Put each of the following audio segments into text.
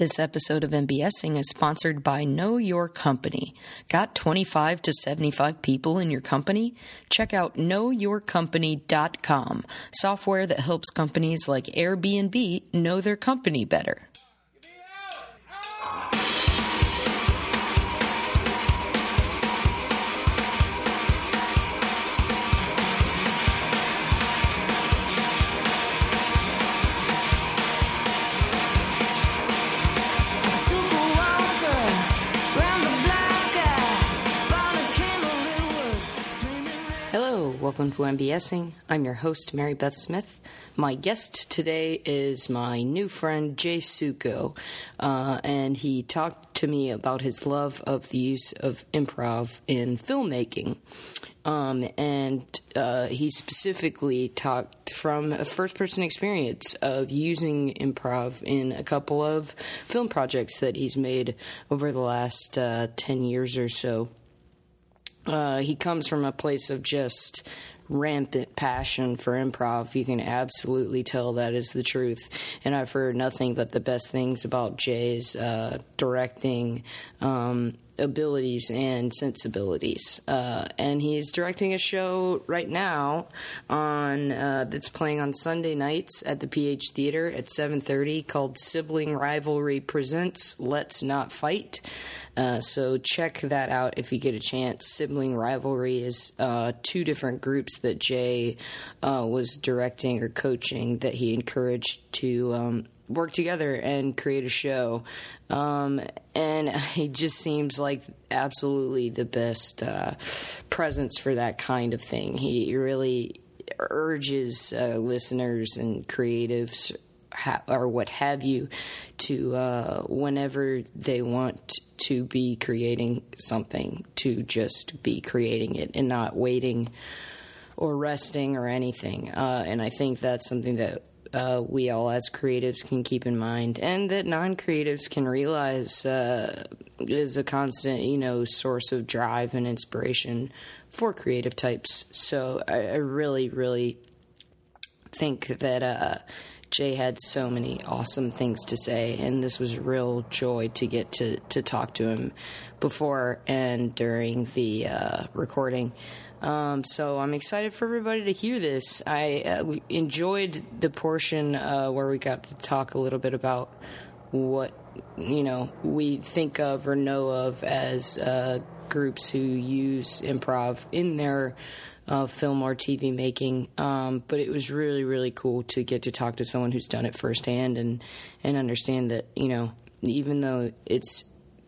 This episode of MBSing is sponsored by Know Your Company. Got 25 to 75 people in your company? Check out knowyourcompany.com, software that helps companies like Airbnb know their company better. Welcome to MBSing. I'm your host, Mary Beth Smith. My guest today is my new friend, Jay Sukow, uh, and he talked to me about his love of the use of improv in filmmaking. Um, and uh, he specifically talked from a first person experience of using improv in a couple of film projects that he's made over the last uh, 10 years or so uh, he comes from a place of just rampant passion for improv. You can absolutely tell that is the truth. And I've heard nothing but the best things about Jay's uh, directing um, abilities and sensibilities. Uh, and he's directing a show right now on uh, that's playing on Sunday nights at the PH Theater at 7:30 called Sibling Rivalry Presents Let's Not Fight. Uh, so check that out if you get a chance. Sibling Rivalry is uh, two different groups that Jay uh, was directing or coaching that he encouraged to um, work together and create a show. Um, and he just seems like absolutely the best uh, presence for that kind of thing. He really urges uh, listeners and creatives ha- or what have you to uh, whenever they want to be creating something to just be creating it and not waiting or resting or anything uh, and i think that's something that uh, we all as creatives can keep in mind and that non-creatives can realize uh, is a constant you know source of drive and inspiration for creative types so i, I really really think that uh, Jay had so many awesome things to say, and this was real joy to get to, to talk to him before and during the uh, recording. Um, so I'm excited for everybody to hear this. I uh, enjoyed the portion uh, where we got to talk a little bit about what you know we think of or know of as uh, groups who use improv in their uh, film or TV making. Um, but it was really really cool to get to talk to someone who's done it firsthand and and understand that you know even though it's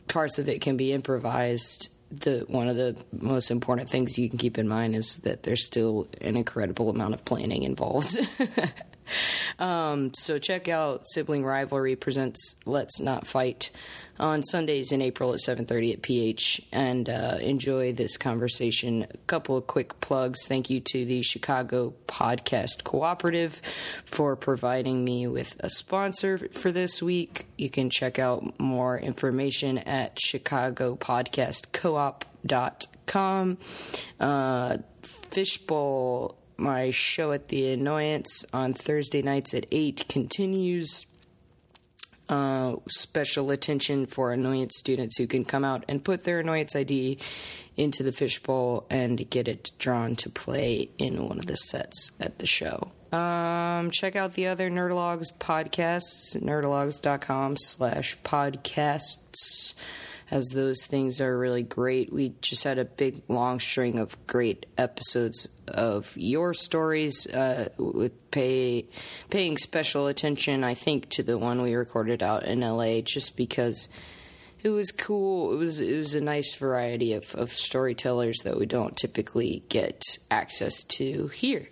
parts of it can be improvised. The one of the most important things you can keep in mind is that there's still an incredible amount of planning involved. Um, so check out Sibling Rivalry presents Let's Not Fight on Sundays in April at 7:30 at PH and uh, enjoy this conversation. A couple of quick plugs. Thank you to the Chicago Podcast Cooperative for providing me with a sponsor for this week. You can check out more information at chicagopodcastcoop.com. Uh, Fishbowl my show at the Annoyance on Thursday nights at 8 continues. Uh, special attention for annoyance students who can come out and put their annoyance ID into the fishbowl and get it drawn to play in one of the sets at the show. Um, check out the other Nerdologues podcasts, nerdologues.com slash podcasts as those things are really great. We just had a big long string of great episodes of your stories uh, with pay paying special attention, I think, to the one we recorded out in LA, just because it was cool. It was it was a nice variety of, of storytellers that we don't typically get access to here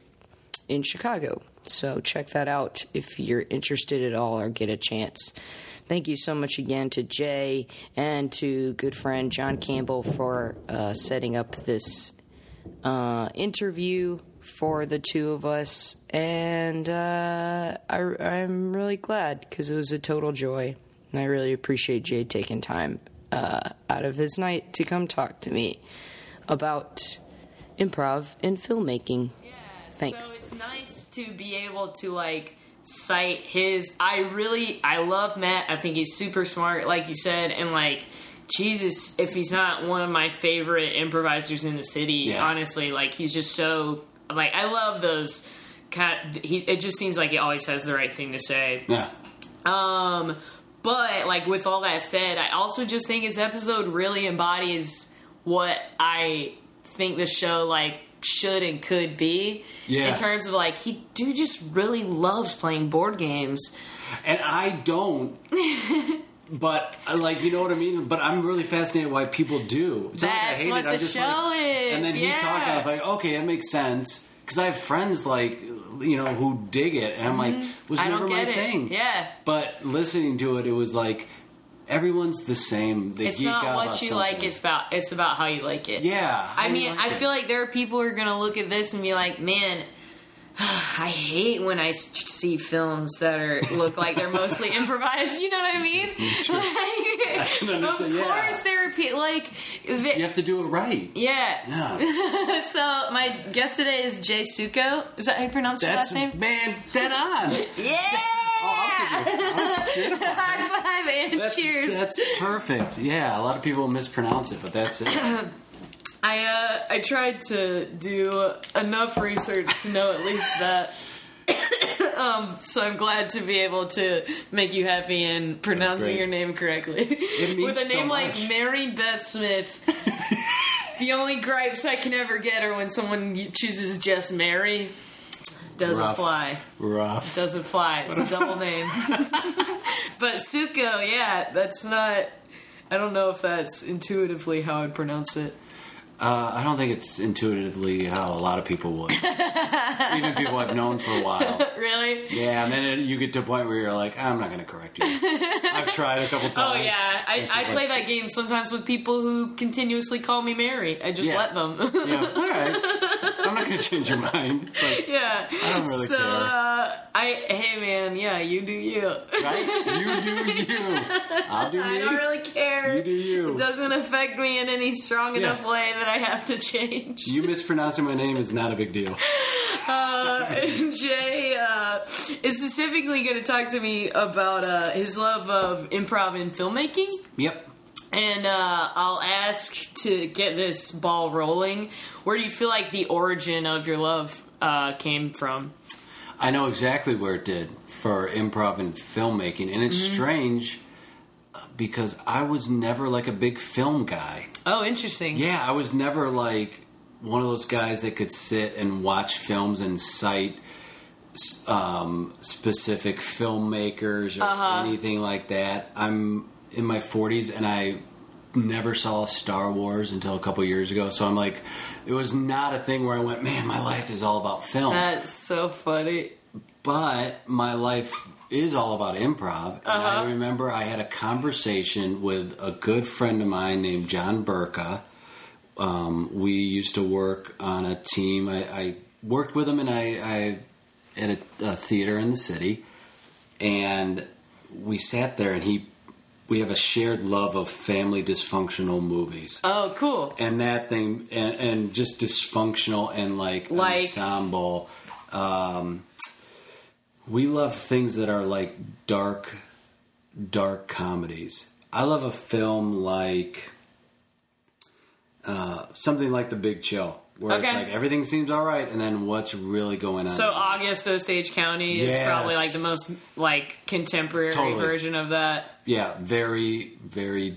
in Chicago. So check that out if you're interested at all or get a chance. Thank you so much again to Jay and to good friend John Campbell for uh, setting up this uh, interview for the two of us. And uh, I, I'm really glad because it was a total joy. And I really appreciate Jay taking time uh, out of his night to come talk to me about improv and filmmaking. Yeah. Thanks. So it's nice to be able to like cite his. I really, I love Matt. I think he's super smart, like you said, and like. Jesus, if he's not one of my favorite improvisers in the city, Yeah. honestly, like he's just so like I love those kind. He it just seems like he always has the right thing to say. Yeah. Um, but like with all that said, I also just think his episode really embodies what I think the show like should and could be. Yeah. In terms of like he dude just really loves playing board games. And I don't. but uh, like you know what I mean. But I'm really fascinated why people do. It's not like I That's hate what it, I'm the just show like- is, And then he yeah. talked. I was like, okay, that makes sense. Because I have friends like you know who dig it, and I'm like, was Mm-hmm. I never my it. thing. Yeah. But listening to it, it was like everyone's the same. They It's not what you something. like, it's about it's about how you like it. yeah. I mean, like I it. feel like there are people who are gonna look at this and be like, "Man, I hate when I see films that are look like they're mostly improvised." You know what I mean? Like, can of yeah. course, there are people like, vi- you have to do it right. yeah. Yeah. so my guest today is Jay Sukow. Is that how you pronounce your last name? man, dead on. Yeah. Oh, High five and That's, cheers. that's perfect. Yeah, a lot of people mispronounce it, but that's it. I uh, I tried to do enough research to know at least that. um, so I'm glad to be able to make you happy in pronouncing your name correctly. means With a so name like much. Mary Beth Smith, the only gripes I can ever get are when someone chooses just Mary. Doesn't Rough. fly. Rough. Doesn't fly. It's a double name. but Sukow, yeah, that's not. I don't know if that's intuitively how I'd pronounce it. Uh, I don't think it's intuitively how a lot of people would. Even people I've known for a while. Really? Yeah, and then it, you get to a point where you're like, I'm not going to correct you. I've tried a couple times. Oh yeah, I, I play like, that game sometimes with people who continuously call me Mary. I just Yeah. let them. Yeah, all right. I'm not going to change your mind. Yeah. I don't really so, care. Uh, I hey man, yeah, you do you. right? You do you. I'll do you. I me. don't really care. You do you. It doesn't affect me in any strong Yeah. enough way that I have to change. You mispronouncing my name is not a big deal. Uh, and Jay uh, is specifically going to talk to me about uh, his love of improv and filmmaking. Yep. And uh, I'll ask to get this ball rolling. Where do you feel like the origin of your love uh, came from? I know exactly where it did for improv and filmmaking, and it's Mm-hmm. strange uh, because I was never like a big film guy. Oh, interesting. Yeah, I was never like one of those guys that could sit and watch films and cite um, specific filmmakers or Uh-huh. anything like that. I'm in my 40s and I never saw Star Wars until a couple years ago, so I'm like, it was not a thing where I went, man, my life is all about film. That's so funny. but my life is all about improv. And Uh-huh. I remember I had a conversation with a good friend of mine named John Burka. Um, we used to work on a team. I, I worked with him, and I, I at a, a theater in the city, and we sat there, and he. We have a shared love of family dysfunctional movies Oh, cool. and that thing and, and just dysfunctional and like, Like- ensemble um, we love things that are like dark dark comedies i love a film like uh, something like the big chill where it's like everything seems all right and then what's really going on So August Osage County is probably like the most like contemporary Totally. version of that. yeah very very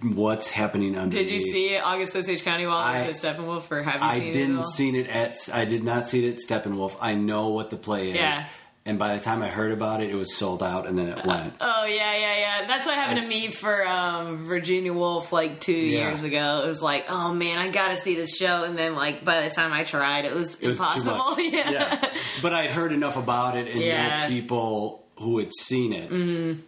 what's happening underneath Did you see August Osage County while I was at Steppenwolf, or have you I seen didn't see it at. I did not see it at Steppenwolf. I know what the play is. Yeah. And by the time I heard about it, it was sold out, and then it went. Oh yeah, yeah, yeah. That's what happened I to me for um, Virginia Woolf like two Yeah. years ago. It was like, oh man, I gotta see this show, and then like by the time I tried, it was It was impossible. much. yeah. But I'd heard enough about it and Yeah. people who had seen it Mm-hmm.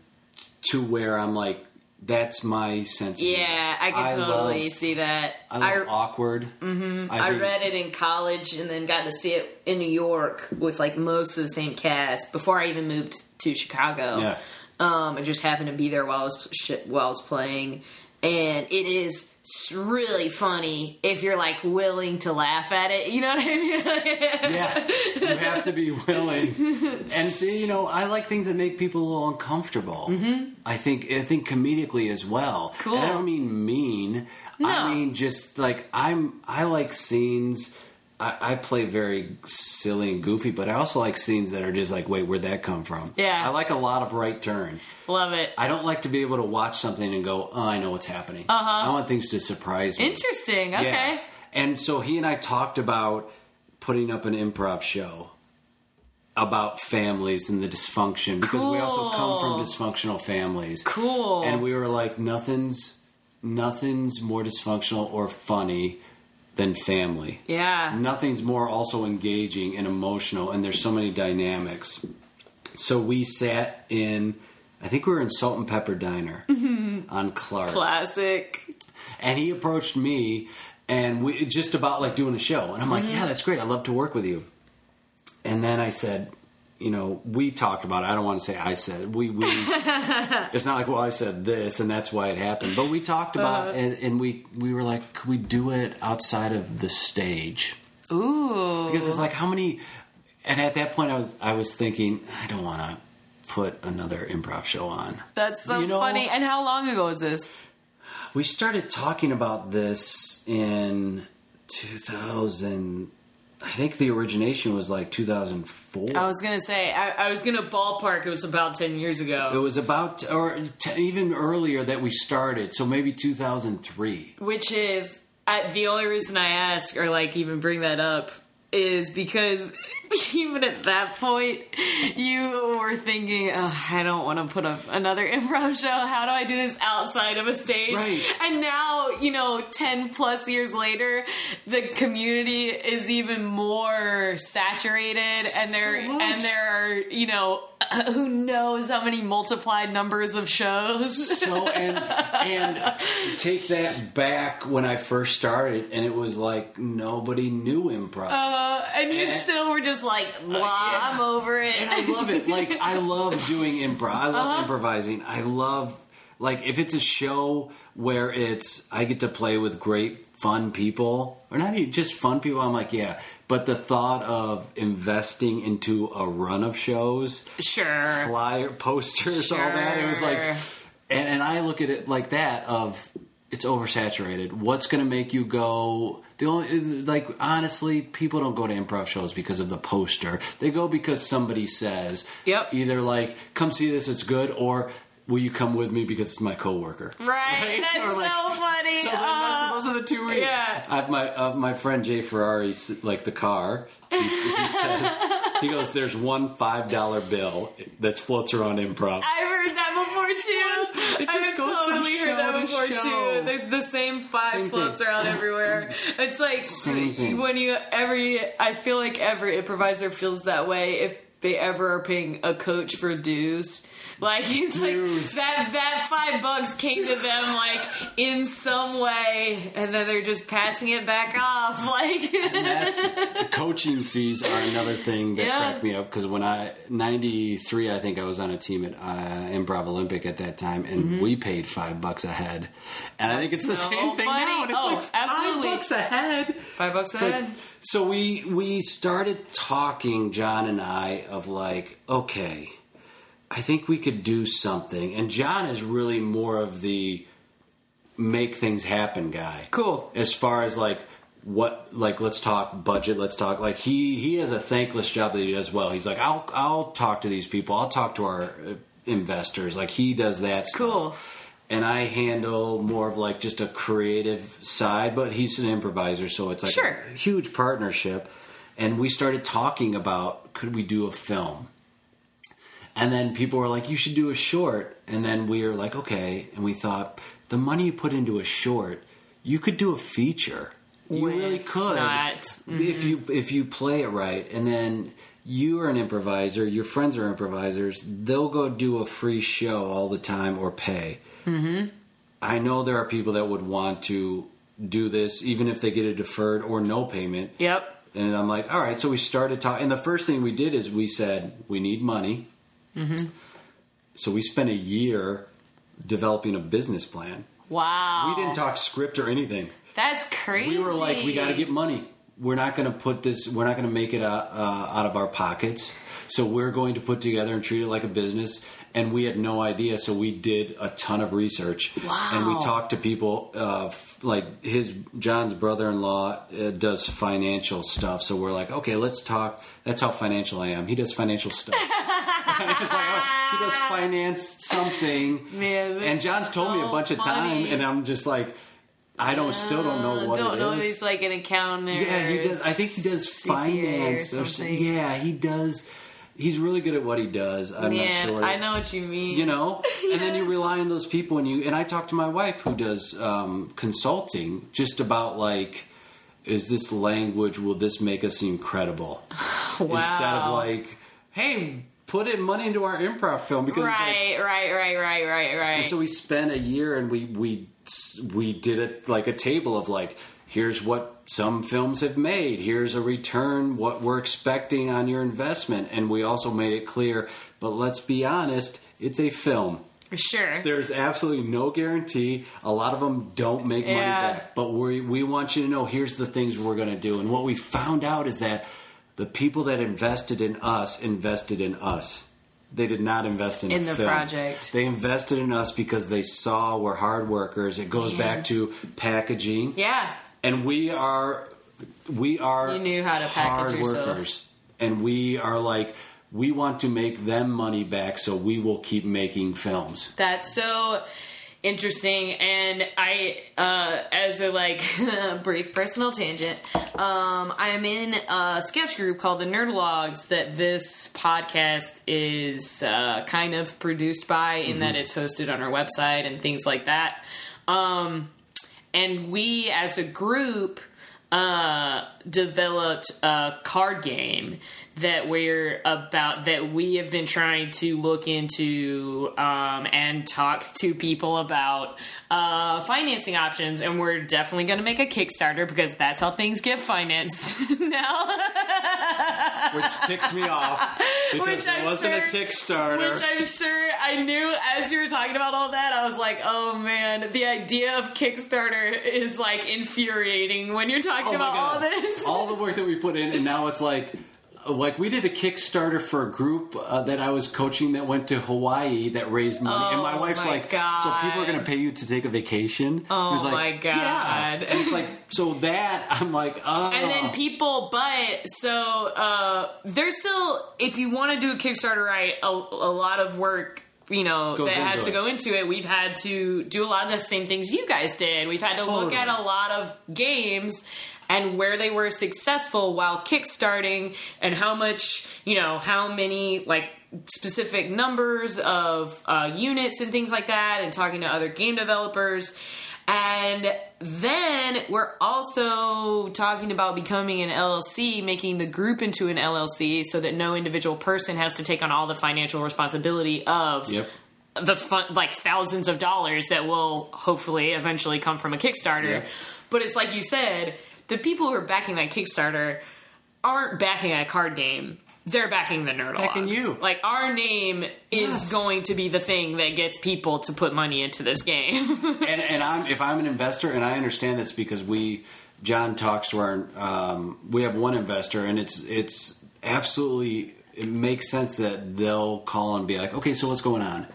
to where I'm like, that's my sense. of Yeah, I can I totally love- see that. I love awkward. mm-hmm. I, I read it in college and then got to see it in New York with like most of the same cast before I even moved to Chicago. Yeah. Um, I just happened to be there while I was sh- while I was playing, and it is really funny if you're like willing to laugh at it. You know what I mean? yeah, you have to be willing. And see, you know, I like things that make people a little uncomfortable. Mm-hmm. I think I think comedically as well. Cool. And I don't mean mean. No. I mean just like I'm. I like scenes. I, I play very silly and goofy, but I also like scenes that are just like, wait, where'd that come from? Yeah. I like a lot of right turns. Love it. I don't like to be able to watch something and go, oh, I know what's happening. Uh-huh. I want things to surprise me. Interesting. Okay. Yeah. And so he and I talked about putting up an improv show about families and the dysfunction because we also come from dysfunctional families. Cool. And we were like, nothing's nothing's more dysfunctional or funny than family. yeah. Nothing's more also engaging and emotional, and there's so many dynamics. So we sat in, I think we were in Salt and Pepper Diner mm-hmm. on Clark Classic. and he approached me and we just about like doing a show and i'm like mm-hmm. yeah that's great i'd love to work with you and then i said you know we talked about it i don't want to say i said we we it's not like well i said this and that's why it happened but we talked about it and, and we we were like could we do it outside of the stage Ooh. because it's like how many and at that point i was i was thinking i don't want to put another improv show on That's so You know- funny. And how long ago is this? We started talking about this in 2000. I think the origination was like 2004. I was gonna say. I, I was gonna ballpark. It was about ten years ago. it was about, or t- even earlier that we started, so maybe 2003. which is I, the only reason I ask or like even bring that up is because even at that point you were thinking, oh, I don't want to put up another improv show. How do I do this outside of a stage? Right. And now you know, ten plus years later, the community is even more saturated, and there much. and there are you know. Who knows how many multiplied numbers of shows? So and and take that back when I first started, and it was like nobody knew improv. Uh, and you And- still were just like, blah, yeah. I'm over it. and I love it. Like I love doing improv. I Uh-huh. love improvising. I love like if it's a show where it's I get to play with great fun people or not even just fun people. I'm like yeah. But the thought of investing into a run of shows, sure. flyer posters, all that, it was like, and, and I look at it like that of it's oversaturated. What's going to make you go? The only like honestly, people don't go to improv shows because of the poster. They go because somebody says, Yep. either like come see this, it's good, or will you come with me because it's my coworker. Right, that's like, so funny. So then Uh, that's, those are the two reasons. yeah. I have my uh, my friend Jay Ferrari, like the car. He, he says he goes, "There's one five dollar bill that floats around improv." I've heard that before too. I've totally heard that show to before too. There's the same five Same floats thing. around everywhere. It's like Same thing. when you every. I feel like every improviser feels that way if they ever are paying a coach for dues. Like it's like that that five bucks came to them like in some way, and then they're just passing it back off. Like That's, coaching fees are another thing that Yeah. cracked me up because when I '93, I think I was on a team at uh, Improv Olympic at that time, and we paid five bucks a head. And I think it's the Mm-hmm. so same thing funny. now. And it's Oh, like absolutely. five bucks a head. five bucks a It's like- head. so we we started talking, John and I, of like, okay, I think we could do something. And John is really more of the make things happen guy. Cool. As far as like what like let's talk budget, let's talk like he he has a thankless job that he does well. He's like I'll I'll talk to these people. I'll talk to our uh, investors. Like he does that stuff. Cool. And I handle more of like just a creative side, but he's an improviser, so it's like Sure. a huge partnership. And we started talking about could we do a film? And then people were like, you should do a short. And then we were like, okay. And we thought, the money you put into a short, you could do a feature. You With really could. that. Mm-hmm. If you if you play it right. And then you are an improviser, your friends are improvisers, they'll go do a free show all the time or pay. Mm-hmm. I know there are people that would want to do this even if they get a deferred or no payment. Yep. And I'm like, all right. So we started talking. And the first thing we did is we said, we need money. So we spent a year developing a business plan. Wow. We didn't talk script or anything. That's crazy. We were like, we got to get money. We're not going to put this. We're not going to make it uh, uh, out of our pockets. So we're going to put together and treat it like a business. And we had no idea, so we did a ton of research. Wow. And we talked to people, uh, f- like his John's brother-in-law uh, does financial stuff. So we're like, okay, let's talk. That's how financial I am. He does financial stuff. Like, oh, he does finance something. Man, and John's is told me a so bunch of time, and I'm just like, I don't still don't know what Uh, don't know is. he's like an accountant. Yeah, he does. I think he does finance or or. Yeah, he does. He's really good at what he does. I'm Man, not sure. I know what you mean. You know, and then you rely on those people, and you and I talk to my wife who does um, consulting, just about like, is this language? Will this make us seem credible? wow. Instead of like, hey, put in money into our improv film because it's like, right, right, right, right, right, right. and so we spent a year and we we we did it like a table of like here's what some films have made here's a return what we're expecting on your investment and we also made it clear but let's be honest it's a film For sure. there's absolutely no guarantee a lot of them don't make money Yeah. back but we we want you to know here's the things we're going to do and what we found out is that the people that invested in us invested in us they did not invest in, In the, the film. project. They invested in us because they saw we're hard workers. It goes Yeah. back to packaging, yeah. And we are we are You knew how to hard yourself. workers, and we are like we want to make them money back, so we will keep making films. That's so interesting and i uh as a like brief personal tangent um i'm in a sketch group called the Nerdologues that this podcast is uh kind of produced by in that it's hosted on our website and things like that um and we as a group uh, developed a card game that we're about that we have been trying to look into um, and talk to people about uh, financing options and we're definitely going to make a kickstarter because that's how things get financed now which ticks me off because Which it wasn't a Kickstarter. Which I'm sure I knew as you were talking about all that. I was like, oh man, the idea of Kickstarter is like infuriating when you're talking Oh about all this. all the work that we put in, and now it's like. Like we did a Kickstarter for a group uh, that I was coaching that went to Hawaii that raised money, and my Oh wife's my like, God. "So people are going to pay you to take a vacation?" Oh was like, my "Yeah." God. And it's like, so that I'm like, oh, and then people but so uh there's still if you want to do a kickstarter right a, a lot of work you know Goes that has into to it. go into it we've had to do a lot of the same things you guys did we've had to look at a lot of games and where they were successful while kickstarting and how much you know how many like specific numbers of uh, units and things like that and talking to other game developers and then we're also talking about becoming an LLC, making the group into an LLC so that no individual person has to take on all the financial responsibility of Yep. the fun, like thousands of dollars that will hopefully eventually come from a Kickstarter. Yeah. But it's like you said, the people who are backing that Kickstarter aren't backing a card game. They're backing the nerd. Backing you. Like our name Yes. is going to be the thing that gets people to put money into this game. and, and I'm if I'm an investor, and I understand this because we John talks to our um, we have one investor, and it's it's absolutely it makes sense that they'll call and be like, okay, so what's going on?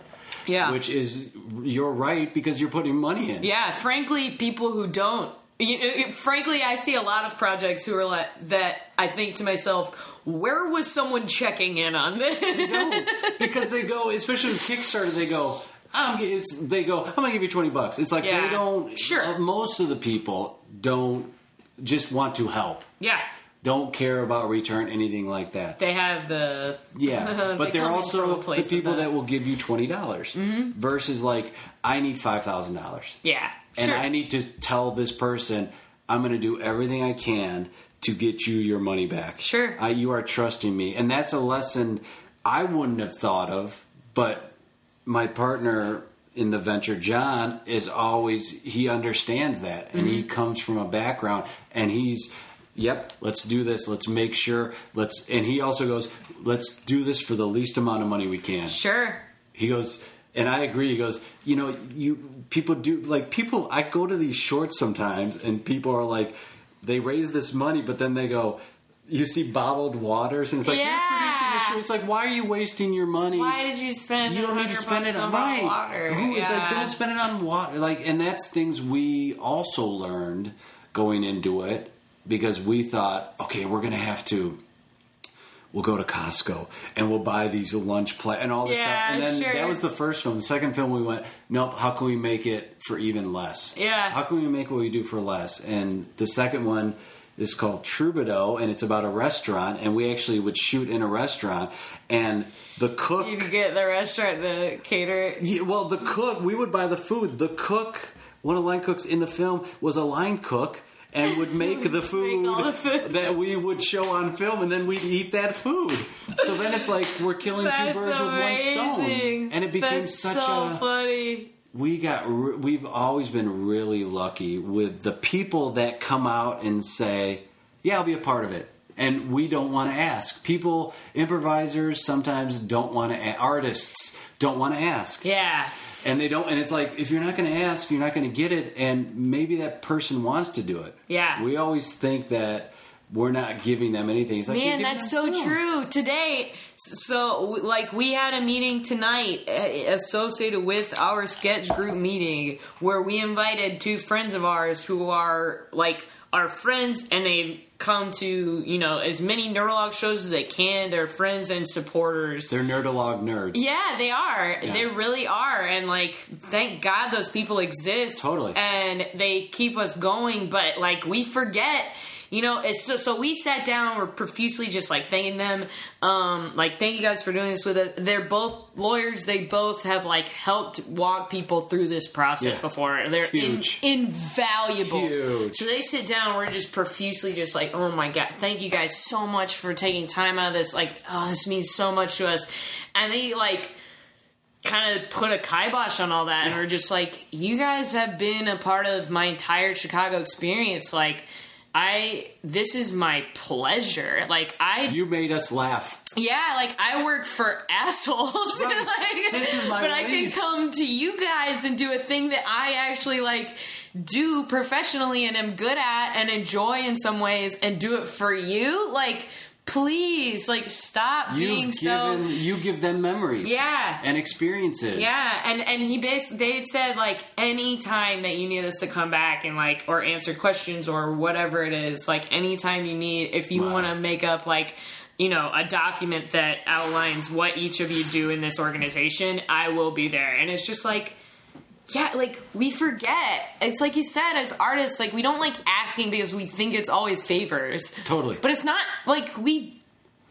yeah. Which is you're right because you're putting money in. Yeah, frankly, people who don't. You know, it- frankly, I see a lot of projects who are like that. I think to myself, where was someone checking in on this? No, because they go, especially with Kickstarter, they go. I'm, it's, they go. I'm gonna give you twenty bucks. It's like Yeah. they don't. Sure. uh, Most of the people don't just want to help. yeah, Don't care about return anything like that. they have the Yeah, but They they're come in from also the people that. that will give you twenty dollars versus like I need five thousand dollars, yeah, and sure. I need to tell this person I'm going to do everything I can to get you your money back. Sure. I, you are trusting me, and that's a lesson I wouldn't have thought of, but my partner in the venture, John, is always he understands that, and Mm-hmm. he comes from a background, and he's. Yep, let's do this. Let's make sure. Let's, and he also goes, let's do this for the least amount of money we can. sure. He goes, And I agree. He goes, you know, you people do like people. I go to these shorts sometimes, and people are like, they raise this money, but then they go. You see bottled waters, and it's like Yeah. you're producing a show. It's like, why are you wasting your money? Why did you spend? you don't need to spend it on right. water? Who- like, don't spend it on water. Like, and that's things we also learned going into it because we thought, okay, we're gonna have to. We'll go to Costco and we'll buy these lunch plate and all this Yeah, stuff. And then sure. that was the first film. The second film, we went, nope. How can we make it for even less? Yeah. How can we make what we do for less? And the second one is called Troubadour, and it's about a restaurant. And we actually would shoot in a restaurant, and the cook. You could get the restaurant to cater. it. Yeah, well, the cook, we would buy the food. The cook, one of the line cooks in the film, was a line cook and would make the Just make food, the food. that we would show on film, and then we'd eat that food. So then it's like we're killing two That's birds with one stone, and it became That's such so a. funny. We got. re- We've always been really lucky with the people that come out and say, "Yeah, I'll be a part of it." And we don't want to ask. People, improvisers, sometimes don't want to. Artists don't want to ask Yeah. And they don't and it's like if you're not going to ask you're not going to get it and maybe that person wants to do it Yeah. we always think that we're not giving them anything it's like Man, that's so film. true. Today, so like we had a meeting tonight uh, associated with our sketch group meeting where we invited two friends of ours who are like our friends and they've come to, you know, as many Nerdlog shows as they can. They're friends and supporters. they're nerdalog nerds Yeah, they are. Yeah. They really are. And like, thank God those people exist. Totally. And they keep us going. But like, we forget. You know, it's so, so we sat down, we're profusely just like thanking them. Um, like, thank you guys for doing this with us. They're both lawyers. They both have like helped walk people through this process Yeah. before. They're in, invaluable. Huge. So they sit down, we're just profusely just like, oh my god, thank you guys so much for taking time out of this. Like, oh, this means so much to us. And they like kind of put a kibosh on all that and we're just like, you guys have been a part of my entire Chicago experience. Like, I this is my pleasure. Like I you made us laugh yeah, like I work for assholes. Right. like, This is my but I can come to you guys and do a thing that I actually like do professionally and am good at and enjoy in some ways and do it for you. Like, please, like stop being you've so given you give them memories Yeah. and experiences yeah, and and he bas they had said like any time that you need us to come back and like or answer questions or whatever it is, like anytime you need if you Wow. want to make up like you know a document that outlines what each of you do in this organization, I will be there. And it's just like yeah, like we forget. It's like you said, as artists, like we don't like asking because we think it's always favors. Totally. But it's not like we.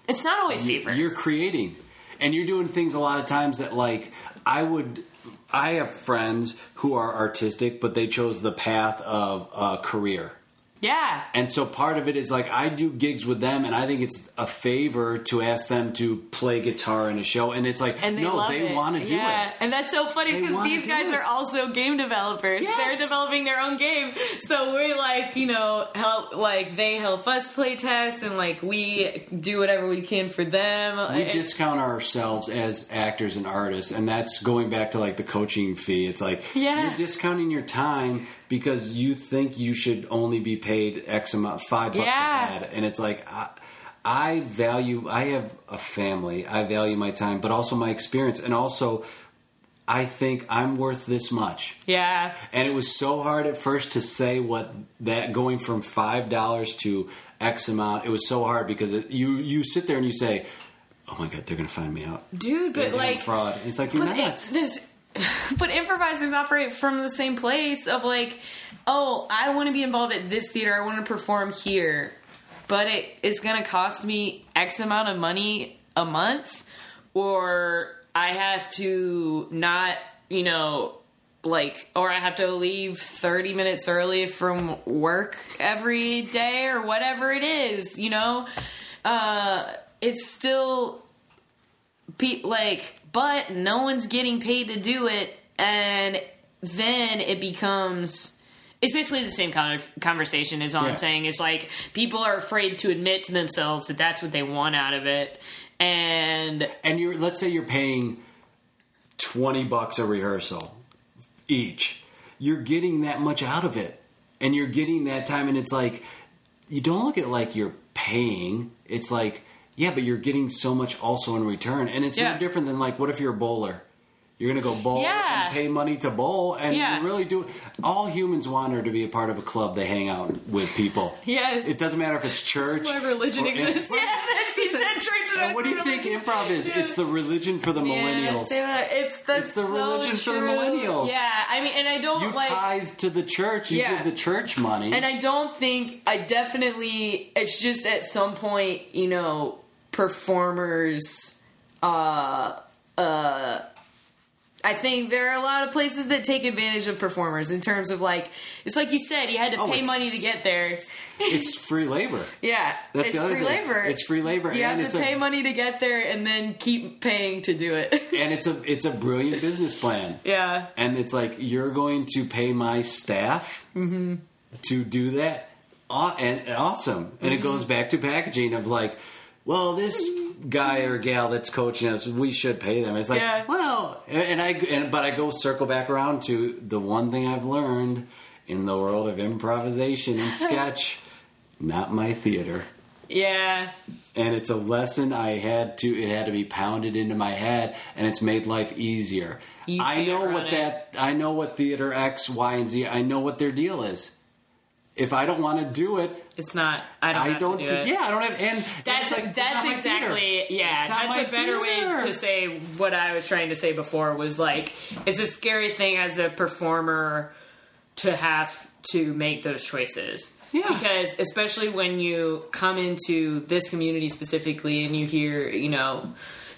It's not always favors. You're creating, and you're doing things a lot of times that like I would. I have friends who are artistic, but they chose the path of a career. Yeah. And so part of it is like I do gigs with them, and I think it's a favor to ask them to play guitar in a show. And it's like, and they no, they want to do yeah. it. And that's so funny because these guys are also game developers. Yes. They're developing their own game. So we like, you know, help like they help us play test and like we do whatever we can for them. We It's- discount ourselves as actors and artists, and that's going back to like the coaching fee. It's like Yeah. you're discounting your time because you think you should only be paid X amount, five bucks Yeah. a head, and it's like I, I value. I have a family. I value my time, but also my experience, and also I think I'm worth this much. yeah. And it was so hard at first to say what that going from five dollars to X amount. It was so hard because it, you you sit there and you say, "Oh my god, they're gonna find me out, Dude, They're but gonna like fraud." It's like you're not. it, this but improvisers operate from the same place of like oh i want to be involved at this theater i want to perform here but it is going to cost me x amount of money a month or i have to not you know like or i have to leave 30 minutes early from work every day or whatever it is you know? Uh it's still pe- like but no one's getting paid to do it and then it becomes it's basically the same kind of conversation is all Yeah. i'm saying is like people are afraid to admit to themselves that that's what they want out of it and and you're let's say you're paying 20 bucks a rehearsal each. You're getting that much out of it. And you're getting that time and it's like you don't look at it like you're paying. It's like yeah, but you're getting so much also in return. And it's Yeah. no different than like what if you're a bowler? You're gonna go bowl Yeah. and pay money to bowl, and Yeah. you really do. All humans want are to be a part of a club. They hang out with people. Yes. it doesn't matter if it's church, Why religion or- exists. and- Yeah, that's, he said church. and what do you think improv is? Yeah. It's the religion for the millennials. Yeah, say that. It's that's It's the so religion for the millennials. Yeah, I mean, and I don't you like. tithe to the church. You Yeah. give the church money. And I don't think I definitely it's just at some point, you know, performers uh uh I think there are a lot of places that take advantage of performers in terms of like it's like you said, you had to Oh, pay money to get there. it's free labor. Yeah. That's it's the other free thing. labor. It's free labor, You have to a- pay money to get there and then keep paying to do it. And it's a it's a brilliant business plan. yeah. And it's like you're going to pay my staff Mm-hmm. to do that. Aw- And and awesome. And it goes back to packaging of like, well, this guy or gal that's coaching us, we should pay them. It's like, Yeah. well, and I and but I go circle back around to the one thing I've learned in the world of improvisation and sketch, not my theater. Yeah. and it's a lesson I had to it had to be pounded into my head and it's made life easier. I know what it. that I know what theater X, Y, and Z I know what their deal is. If I don't want to do it, It's not I don't I don't do, do it. yeah, I don't have and That's it's like, that's exactly yeah. That's a better theater. way to say what I was trying to say before was like it's a scary thing as a performer to have to make those choices. Yeah. Because especially when you come into this community specifically and you hear, you know,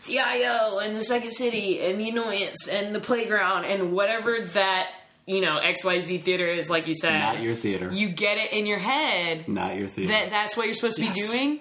the IO and the Second City and the Annoyance and the Playground and whatever that, you know, XYZ theater is, like you said. Not your theater. You get it in your head not your theater. that that's what you're supposed to Yes. be doing.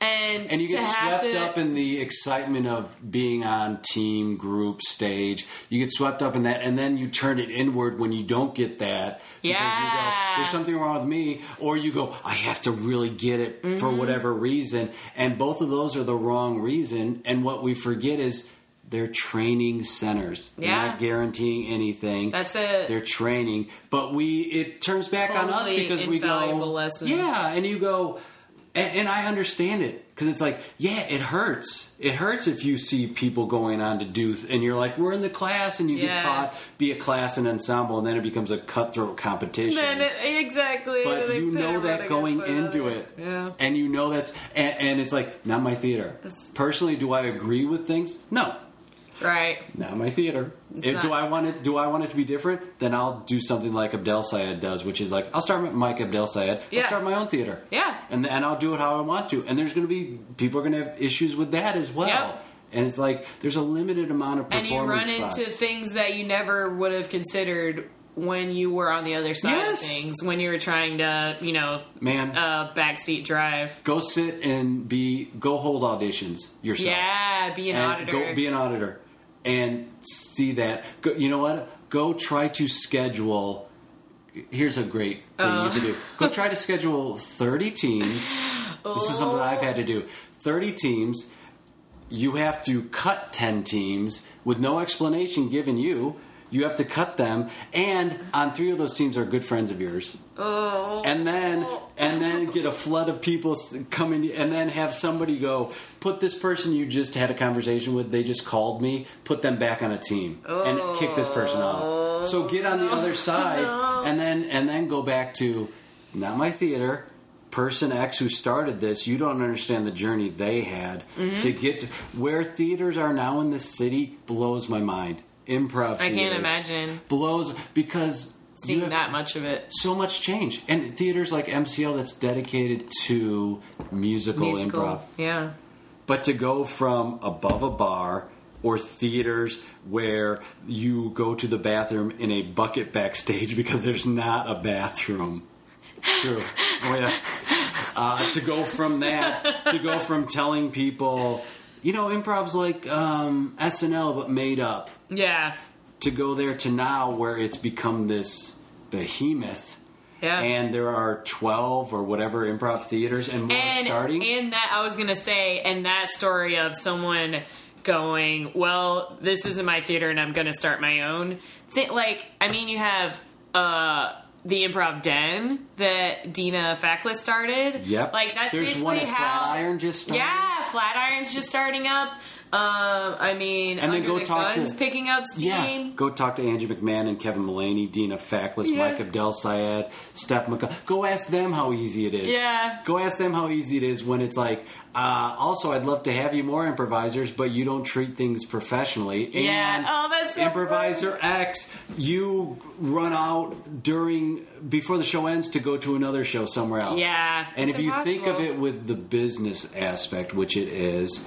And, and you get swept to, up in the excitement of being on team, group, stage. You get swept up in that, and then you turn it inward when you don't get that. Because you go, Yeah. there's something wrong with me, or you go, I have to really get it for Mm-hmm. whatever reason. And both of those are the wrong reason. And what we forget is they're training centers. They're Yeah. not guaranteeing anything. That's it. They're training, but we it turns back on us because we go. lesson. Yeah, and you go, and, and I understand it because it's like, yeah, it hurts. It hurts if you see people going on to do, and you're like, we're in the class, and you Yeah. get taught be a class and ensemble, and then it becomes a cutthroat competition. It- exactly. but you know that going into it, Yeah. and you know that's, and, and it's like not my theater. Personally, do I agree with things? No, Right. not my theater. If, do I want it? Do I want it to be different? Then I'll do something like Abdel Sayed does, which is like I'll start with Mike Abdel Sayed. Yeah. I'll start my own theater. Yeah. and and I'll do it how I want to. And there's going to be people are going to have issues with that as well. Yep. And it's like there's a limited amount of performance. And you run spots. into things that you never would have considered when you were on the other side Yes. of things, when you were trying to, you know, Man. uh, backseat drive. go sit and be go hold auditions yourself. Yeah, be an and auditor. Go be an auditor and see that. Go, you know what? Go try to schedule. Here's a great thing you oh. can do. Go try to schedule 30 teams. This is something I've had to do. 30 teams. You have to cut 10 teams with no explanation given you. You have to cut them, and on three of those teams are good friends of yours. Oh. and then and then get a flood of people coming and then have somebody go put this person you just had a conversation with they just called me put them back on a team and kick this person out. So oh. get on the other side and then and then go back to not my theater. Person x who started this you don't understand the journey they had mm-hmm. to get to where theaters are now in the city blows my mind improv I can't imagine. blows because Seeing that much of it. so much change and theaters like MCL that's dedicated to musical, Musical. improv Yeah. but to go from above a bar or theaters where you go to the bathroom in a bucket backstage because there's not a bathroom true oh yeah uh, to go from that to go from telling people you know improv's like um, snl but made up Yeah. to go there to now where it's become this behemoth Yeah. and there are 12 or whatever improv theaters and more and starting and that I was gonna say, and that story of someone going, well, this isn't my theater and I'm going to start my own. Th- like, I mean, you have uh, the Improv Den that Dina Facklis started. Yep. Like, that's There's basically one how. Flatiron just started. Yeah, Flatiron's just starting up. Um, I mean, And then go the talk to- Guns picking up steam. Yeah, go talk to Angie McMahon and Kevin Mullaney, Dina Facklis, Yeah. Mike Abdel Sayed, Steph McCall. Go ask them how easy it is. Yeah. Go ask them how easy it is when it's like, uh, also, I'd love to have you more improvisers, but you don't treat things professionally. Yeah. And Oh, that's so Improviser X, you run out during before the show ends to go to another show somewhere else. Yeah, And if you think of it with the business aspect, which it is,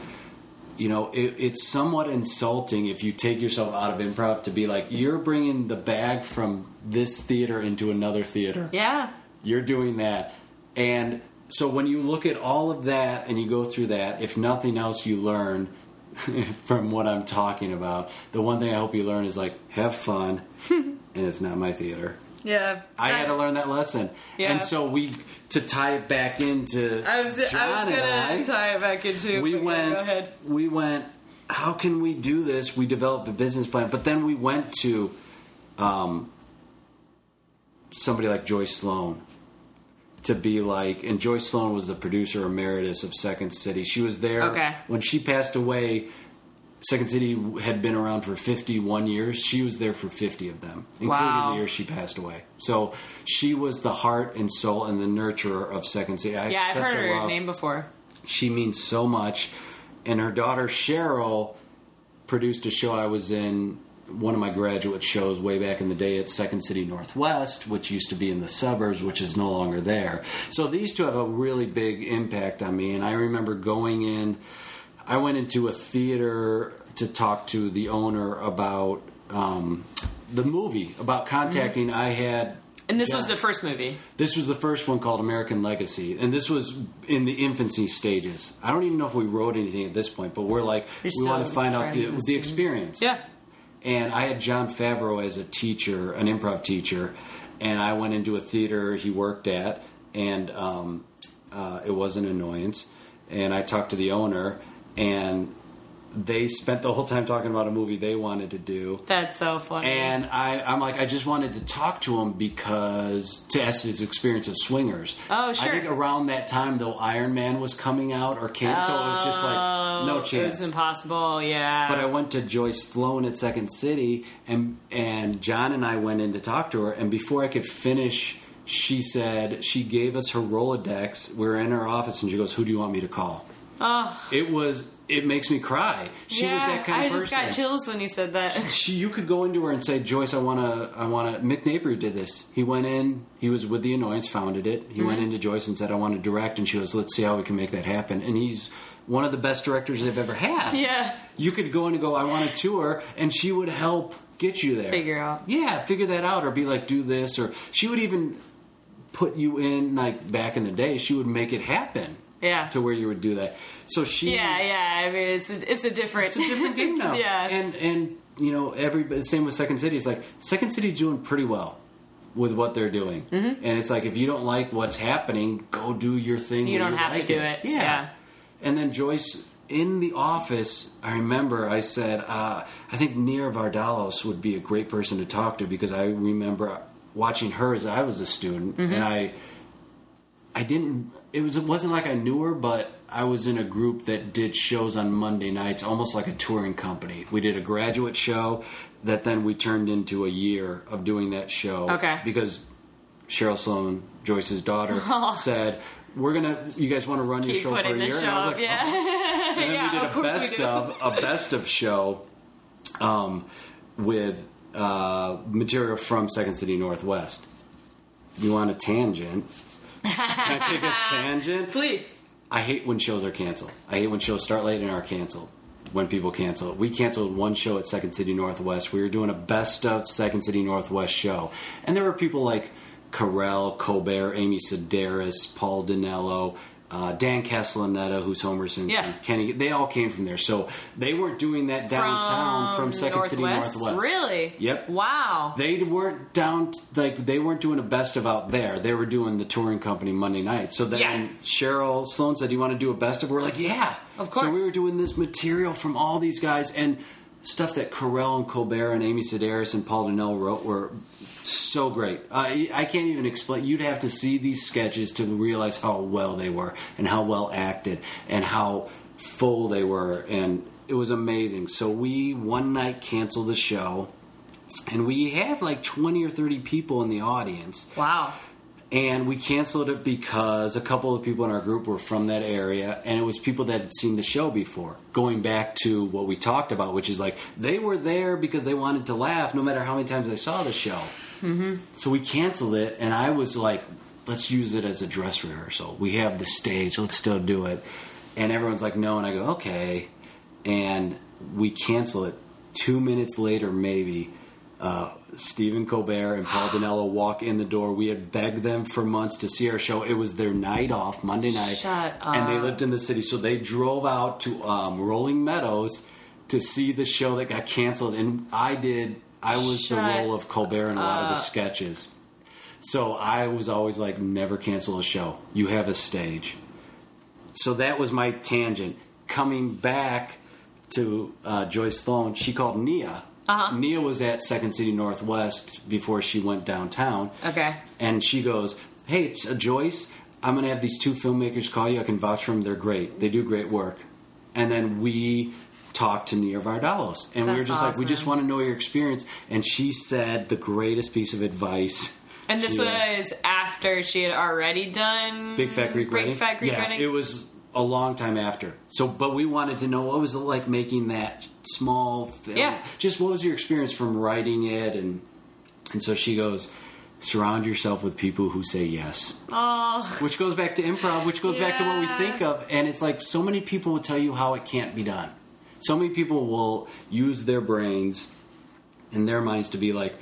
you know, it, it's somewhat insulting if you take yourself out of improv to be like, you're bringing the bag from this theater into another theater. Yeah. You're doing that. And so when you look at all of that and you go through that, if nothing else you learn from what I'm talking about, the one thing I hope you learn is like, have fun. and it's not my theater. Yeah. I had to learn that lesson. Yeah. And so we, to tie it back into I was, John I was and gonna I, tie it back into. we went Go ahead. we went how can we do this we developed a business plan but then we went to um, somebody like joyce sloan to be like and joyce sloan was the producer emeritus of second city she was there Okay. when she passed away second city had been around for 51 years she was there for 50 of them including Wow. the year she passed away so she was the heart and soul and the nurturer of second city I Yeah, I've heard her love name before. she means so much. And her daughter Cheryl produced a show I was in, one of my graduate shows way back in the day at Second City Northwest, which used to be in the suburbs, which is no longer there. So these two have a really big impact on me. And I remember going in, I went into a theater to talk to the owner about um, the movie, about contacting. I had. And this was the first movie. This was the first one called American Legacy, and this was in the infancy stages. I don't even know if we wrote anything at this point, but we're like, You're we want to find out the, the experience. Yeah. And I had Jon Favreau as a teacher, an improv teacher, and I went into a theater he worked at, and um, uh, it was an annoyance. And I talked to the owner, and they spent the whole time talking about a movie they wanted to do. That's so funny. And I, I'm like, I just wanted to talk to him because to ask his experience of swingers. Oh, sure. I think around that time, though, Iron Man was coming out or came, so it was just like oh, no Oh, It chance. was impossible. Yeah. But I went to Joyce Sloan at Second City, and and John and I went in to talk to her. And before I could finish, she said she gave us her Rolodex. We were in her office, and she goes, "Who do you want me to call?" Oh, It was. It makes me cry. She yeah. was that kind I of just person got chills when you said that. she you could go into her and say joyce i want to i want to mick napier did this he went in he was with the annoyance founded it he went mm-hmm. into joyce and said i want to direct and she goes let's see how we can make that happen and he's one of the best directors they've ever had Yeah. you could go in and go i want to tour and she would help get you there Figure out. yeah figure that out or be like do this or she would even put you in like back in the day she would make it happen Yeah. to where you would do that so she Yeah, yeah. I mean, it's a, it's a different, it's a different game now. yeah. And and you know, every same with Second City. It's like Second City doing pretty well with what they're doing, mm-hmm. and it's like if you don't like what's happening, go do your thing. You don't have to do it. Yeah. And then Joyce in the office, I remember I said, uh, I think Nia Vardalos would be a great person to talk to because I remember watching her as I was a student, Mm-hmm. and I I didn't. It was. It wasn't like I knew her, but I was in a group that did shows on Monday nights, almost like a touring company. We did a graduate show that then we turned into a year of doing that show. Okay. Because Cheryl Sloan, Joyce's daughter, said, "We're gonna. You guys want to run your show for a year?" And I was like, yeah. "Oh." And then yeah, we did a best of a best of show um, with uh, material from Second City Northwest. You want a tangent? Can I take a tangent? Please. I hate when shows are canceled. I hate when shows start late and are canceled. When people cancel, we canceled one show at Second City Northwest. We were doing a best of Second City Northwest show, and there were people like Carell, Colbert, Amy Sedaris, Paul Dinello, uh, Dan Castellaneta, who's Homer Simpson, Yeah. And Kenny, they all came from there. So they weren't doing that downtown from, Second City Northwest. Really? Yep. Wow. They weren't down like they weren't doing a best of out there. They were doing the touring company Monday night. So then Yeah. Cheryl Sloan said, "You want to do a best of?" We're like, "Yeah, Of course. So we were doing this material from all these guys and stuff that Carell and Colbert and Amy Sedaris and Paul Dinello wrote were so great. I I can't even explain. You'd have to see these sketches to realize how well they were and how well acted and how full they were and. It was amazing. So we one night canceled the show and we had like 20 or 30 people in the audience wow. and we canceled it because a couple of people in our group were from that area and it was people that had seen the show before going back to what we talked about which is like they were there because they wanted to laugh no matter how many times they saw the show mm-hmm. so we canceled it and i was like let's use it as a dress rehearsal we have the stage let's still do it and everyone's like no and i go okay and we cancel it two minutes later maybe uh, Stephen Colbert and Paul Dinello walk in the door. We had begged them for months to see our show. It was their night off, Monday night, Shut and they lived in the city, so they drove out to um, Rolling Meadows to see the show that got canceled. And I did. I was the role of Colbert in a lot of the sketches. So I was always like, never cancel a show. You have a stage. So that was my tangent. Coming back to uh, Joyce Sloan, she called Nia. Uh-huh. Nia was at Second City Northwest before she went downtown. Okay. And she goes, Hey, it's uh, Joyce. I'm going to have these two filmmakers call you. I can vouch for them. They're great. They do great work. And then we talked to Nia Vardalos. And we were That's just like, We just want to know your experience. And she said the greatest piece of advice. And this was after she had already done Big Fat Greek Big Wedding? Fat Greek yeah, Wedding? it was a long time after. So, but we wanted to know what was it like making that small film? Yeah. Just what was your experience from writing it? And and so she goes, surround yourself with people who say yes. Oh, Which goes back to improv, which goes back to what we think of. And it's like so many people will tell you how it can't be done. So many people will use their brains and their minds to be like,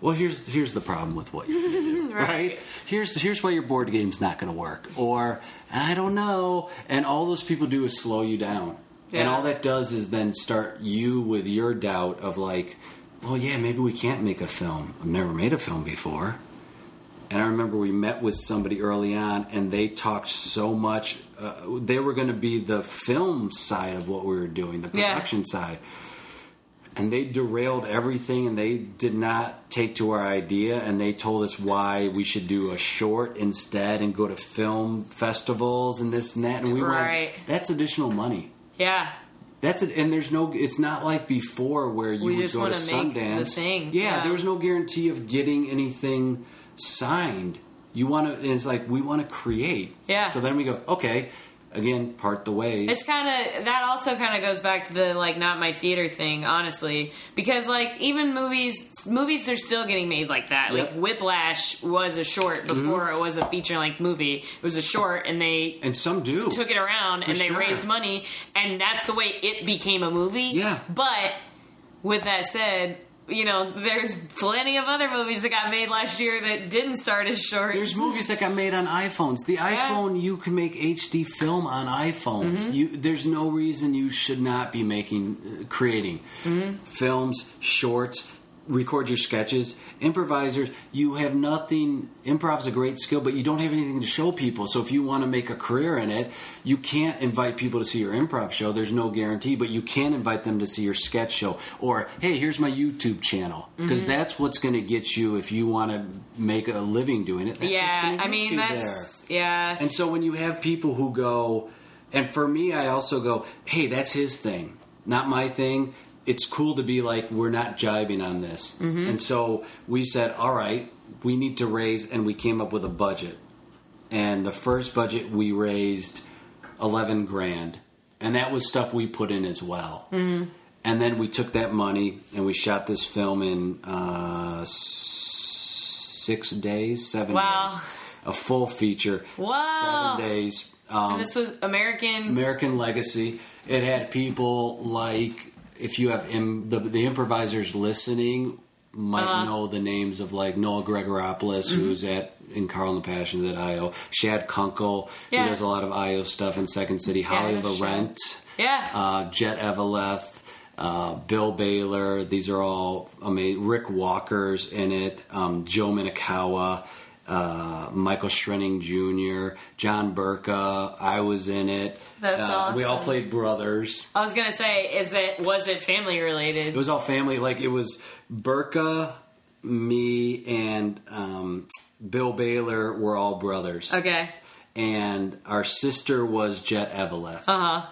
well, here's here's the problem with what you're gonna do, right. Here's here's why your board game's not going to work, or I don't know. And all those people do is slow you down, and all that does is then start you with your doubt of like, well, yeah, maybe we can't make a film. I've never made a film before. And I remember we met with somebody early on, and they talked so much. Uh, they were going to be the film side of what we were doing, the Yeah. production side. And they derailed everything, and they did not take to our idea, and they told us why we should do a short instead and go to film festivals and this and that. And we Right. went, that's additional money. yeah. That's it, and there's no. It's not like before where you We would go to Sundance. Yeah, yeah. there was no guarantee of getting anything signed. You want to, and it's like we want to create. Yeah. So then we go, okay, again, part the ways. It's kind of that also kind of goes back to the like not my theater thing, honestly, because like even movies, movies are still getting made like that. Yep. Mm-hmm. Like Whiplash was a short before it was a feature length movie. It was a short, and they and some do. took it around and they sure. raised money, and that's the way it became a movie. Yeah. But with that said. You know, there's plenty of other movies that got made last year that didn't start as shorts. There's movies that got made on iPhones. The iPhone, you can make HD film on iPhones. Mm-hmm. You, there's no reason you should not be making, uh, creating Mm-hmm. films, shorts, record your sketches. Improvisers, you have nothing. Improv's a great skill, but you don't have anything to show people. So if you want to make a career in it, you can't invite people to see your improv show. There's no guarantee, but you can invite them to see your sketch show. Or hey, here's my YouTube channel because Mm-hmm. that's what's going to get you if you want to make a living doing it. That's yeah, I mean that's there. yeah. And so when you have people who go, and for me, I also go, hey, that's his thing, not my thing. It's cool to be like, we're not jibing on this. Mm-hmm. And so we said, all right, we need to raise, and we came up with a budget. And the first budget we raised 11 grand. And that was stuff we put in as well. Mm-hmm. And then we took that money and we shot this film in uh, six days, seven Wow. days. A full feature. Wow. Seven days. Um, And this was American. American Legacy. It had people like if you have Im, the, the improvisers listening. might know the names of like Noah Gregoropoulos, who's at in Carl and the Passions at IO. Shad Kunkel, Yeah. he does a lot of IO stuff in Second City. Holly Shad. Laurent, Yeah. uh, Jet Eveleth. Uh, Bill Baylor, these are all amazing. Rick Walker's in it. Um, Joe Minakawa, uh, Michael Schrenning Jr., John Burka. I was in it. That's Uh, We all played brothers. I was gonna say, is it was it family related? It was all family. Like it was Burka, me, and um, Bill Baylor were all brothers. okay. And our sister was Jet Eveleth. Uh-huh.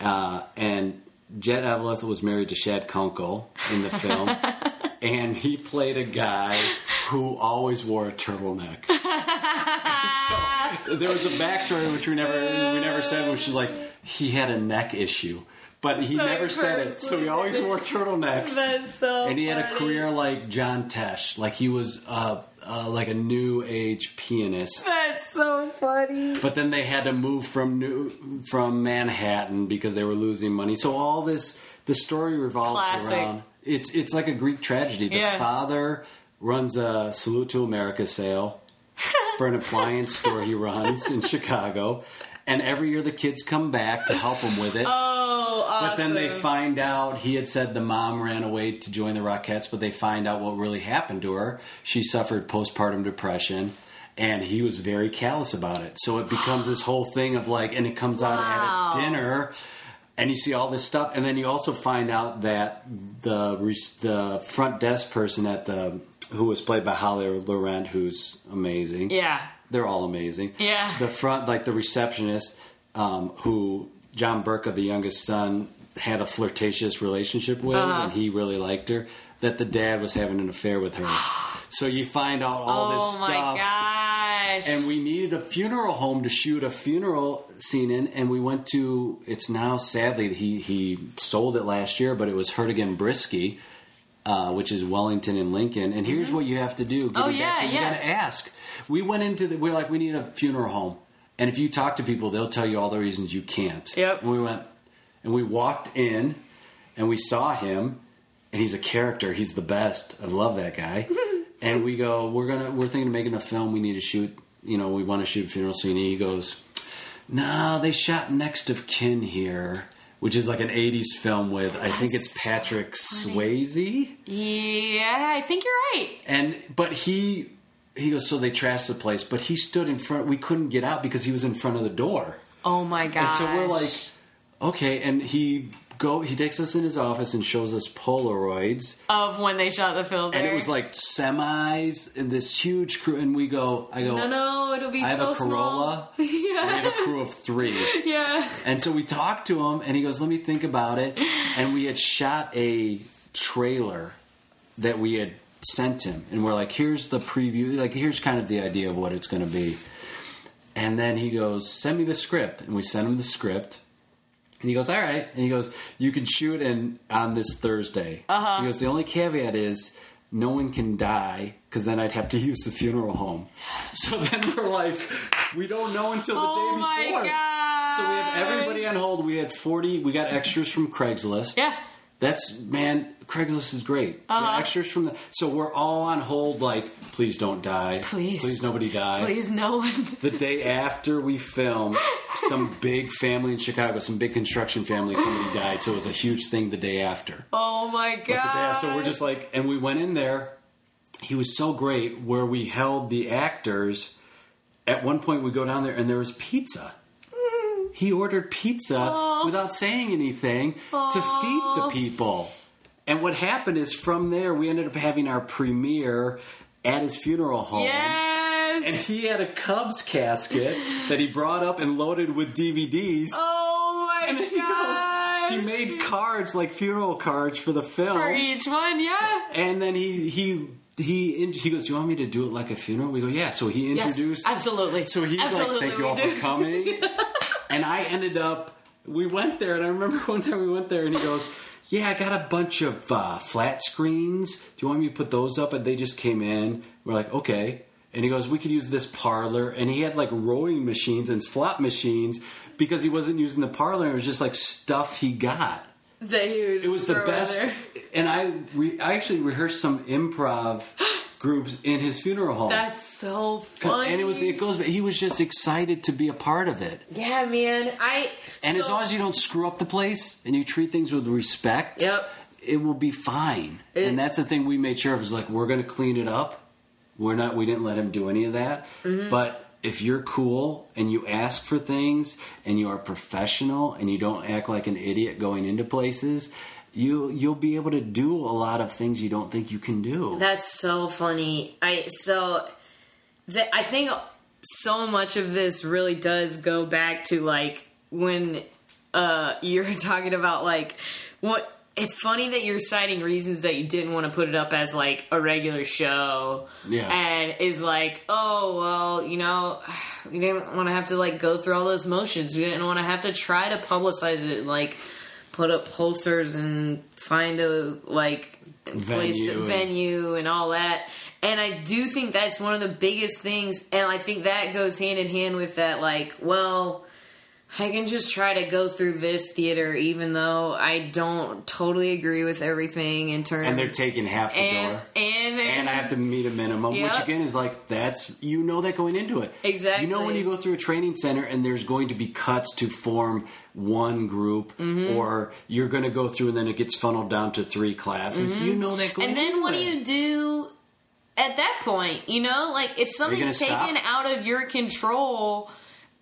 Uh, and Jet Eveleth was married to Shad Kunkel in the film. and he played a guy who always wore a turtleneck. so there was a backstory which we never we never said, which is like he had a neck issue. But he So never said it, so he always wore turtlenecks That's so. and he had a career like John Tesh, like he was uh, uh, like a new age pianist. That's so funny. But then they had to move from New from Manhattan because they were losing money. So all this the story revolves Classic. around it's it's like a Greek tragedy. The Yeah. father runs a Salute to America sale for an appliance store he runs in Chicago. And every year the kids come back to help him with it. Oh, awesome. But then they find out he had said the mom ran away to join the Rockettes, but they find out what really happened to her. She suffered postpartum depression, and he was very callous about it. So it becomes this whole thing of like, and it comes out Wow. at a dinner, and you see all this stuff, and then you also find out that the the front desk person at the who was played by Holly Laurent, who's amazing. Yeah. They're all amazing. Yeah. The front, like the receptionist, um, who John Burka, the youngest son, had a flirtatious relationship with, Uh-huh. and he really liked her. That the dad was having an affair with her. so you find out all this oh my stuff. Gosh. And we needed a funeral home to shoot a funeral scene in, and we went to. It's now sadly he he sold it last year, but it was Hertigan Brisky, uh, which is Wellington and Lincoln. And here's what you have to do. Oh, Getting back yeah, you got to ask. We went into the. We're like, we need a funeral home, and if you talk to people, they'll tell you all the reasons you can't. Yep. And we went, and we walked in, and we saw him, and he's a character. He's the best. I love that guy. and we go, we're gonna, we're thinking of making a film. We need to shoot. You know, we want to shoot a funeral scene. And he goes, no, they shot Next of Kin here, which is like an '80s film with I think it's That's so Patrick funny. Swayze. yeah, I think you're right. And but he he goes, so they trashed the place, but he stood in front. We couldn't get out because he was in front of the door. Oh my god! And so we're like, okay. And he go he takes us in his office and shows us Polaroids, of when they shot the film there. and it was like semis and this huge crew. And we go, I go, no, no, it'll be I have so a Corolla. small. We have a crew of three. Yeah. And so we talked to him, and he goes, "Let me think about it." And we had shot a trailer that we had sent him, and we're like, "Here's the preview. Like, here's kind of the idea of what it's going to be." And then he goes, "Send me the script," and we sent him the script. And he goes, "All right." And he goes, "You can shoot in on this Thursday." Uh-huh. He goes, "The only caveat is." No one can die because then I'd have to use the funeral home. So then we're like, we don't know until the Oh day my before. So we have everybody on hold. We had 40. We got extras from Craigslist. Yeah. That's man. Craigslist is great. Uh-huh. extras from the. So we're all on hold. Like, please don't die. Please. please nobody die. Please, no one. The day after we filmed, some big family in Chicago, some big construction family, somebody died. So it was a huge thing the day after. Oh my But the day, god. so we're just like, and we went in there. He was so great. Where we held the actors. At one point, we go down there and there was pizza. He ordered pizza without saying anything to feed the people. And what happened is from there, we ended up having our premiere at his funeral home. Yes. And he had a Cubs casket that he brought up and loaded with DVDs. oh my and then he god. goes, he made cards like funeral cards for the film. for each one, yeah. And then he he he he goes, Do "You want me to do it like a funeral?" We go, "Yeah." So he Yes, introduced. absolutely. So he Absolutely like, "Thank you all do." for coming." and I ended up. We went there, and I remember one time we went there, and he goes, "Yeah, I got a bunch of uh, flat screens. Do you want me to put those up?" And they just came in. We're like, "Okay." And he goes, "We could use this parlor." And he had like rowing machines and slot machines because he wasn't using the parlor. It was just like stuff he got. that he would It was the best, there. and I re, I actually rehearsed some improv groups in his funeral home. That's so funny. and it was it goes. But he was just excited to be a part of it. yeah, man. I And so, as long as you don't screw up the place and you treat things with respect, Yep. it will be fine. It- and that's the thing we made sure of is like we're going to clean it up. We're not. We didn't let him do any of that. Mm-hmm. But if you're cool and you ask for things and you are professional and you don't act like an idiot going into places, you you'll be able to do a lot of things you don't think you can do. That's so funny. I so the, I think so much of this really does go back to like when uh you're talking about like what it's funny that you're citing reasons that you didn't want to put it up as like a regular show. Yeah. And is like, oh well, you know, we didn't want to have to like go through all those motions. We didn't want to have to try to publicize it like put up posters and find a like place Venue venue and all that. And I do think that's one of the biggest things, and I think that goes hand in hand with that. Like, well, I can just try to go through this theater, even though I don't totally agree with everything in terms. and they're taking half the and door. and and I have to meet a minimum, which again is like that's you know that going into it. Exactly. You know when you go through a training center and there's going to be cuts to form one group, Mm-hmm. or you're going to go through and then it gets funneled down to three classes. You know that going. Mm-hmm. And then what do you do at that point? You know, like if something's stop? taken out of your control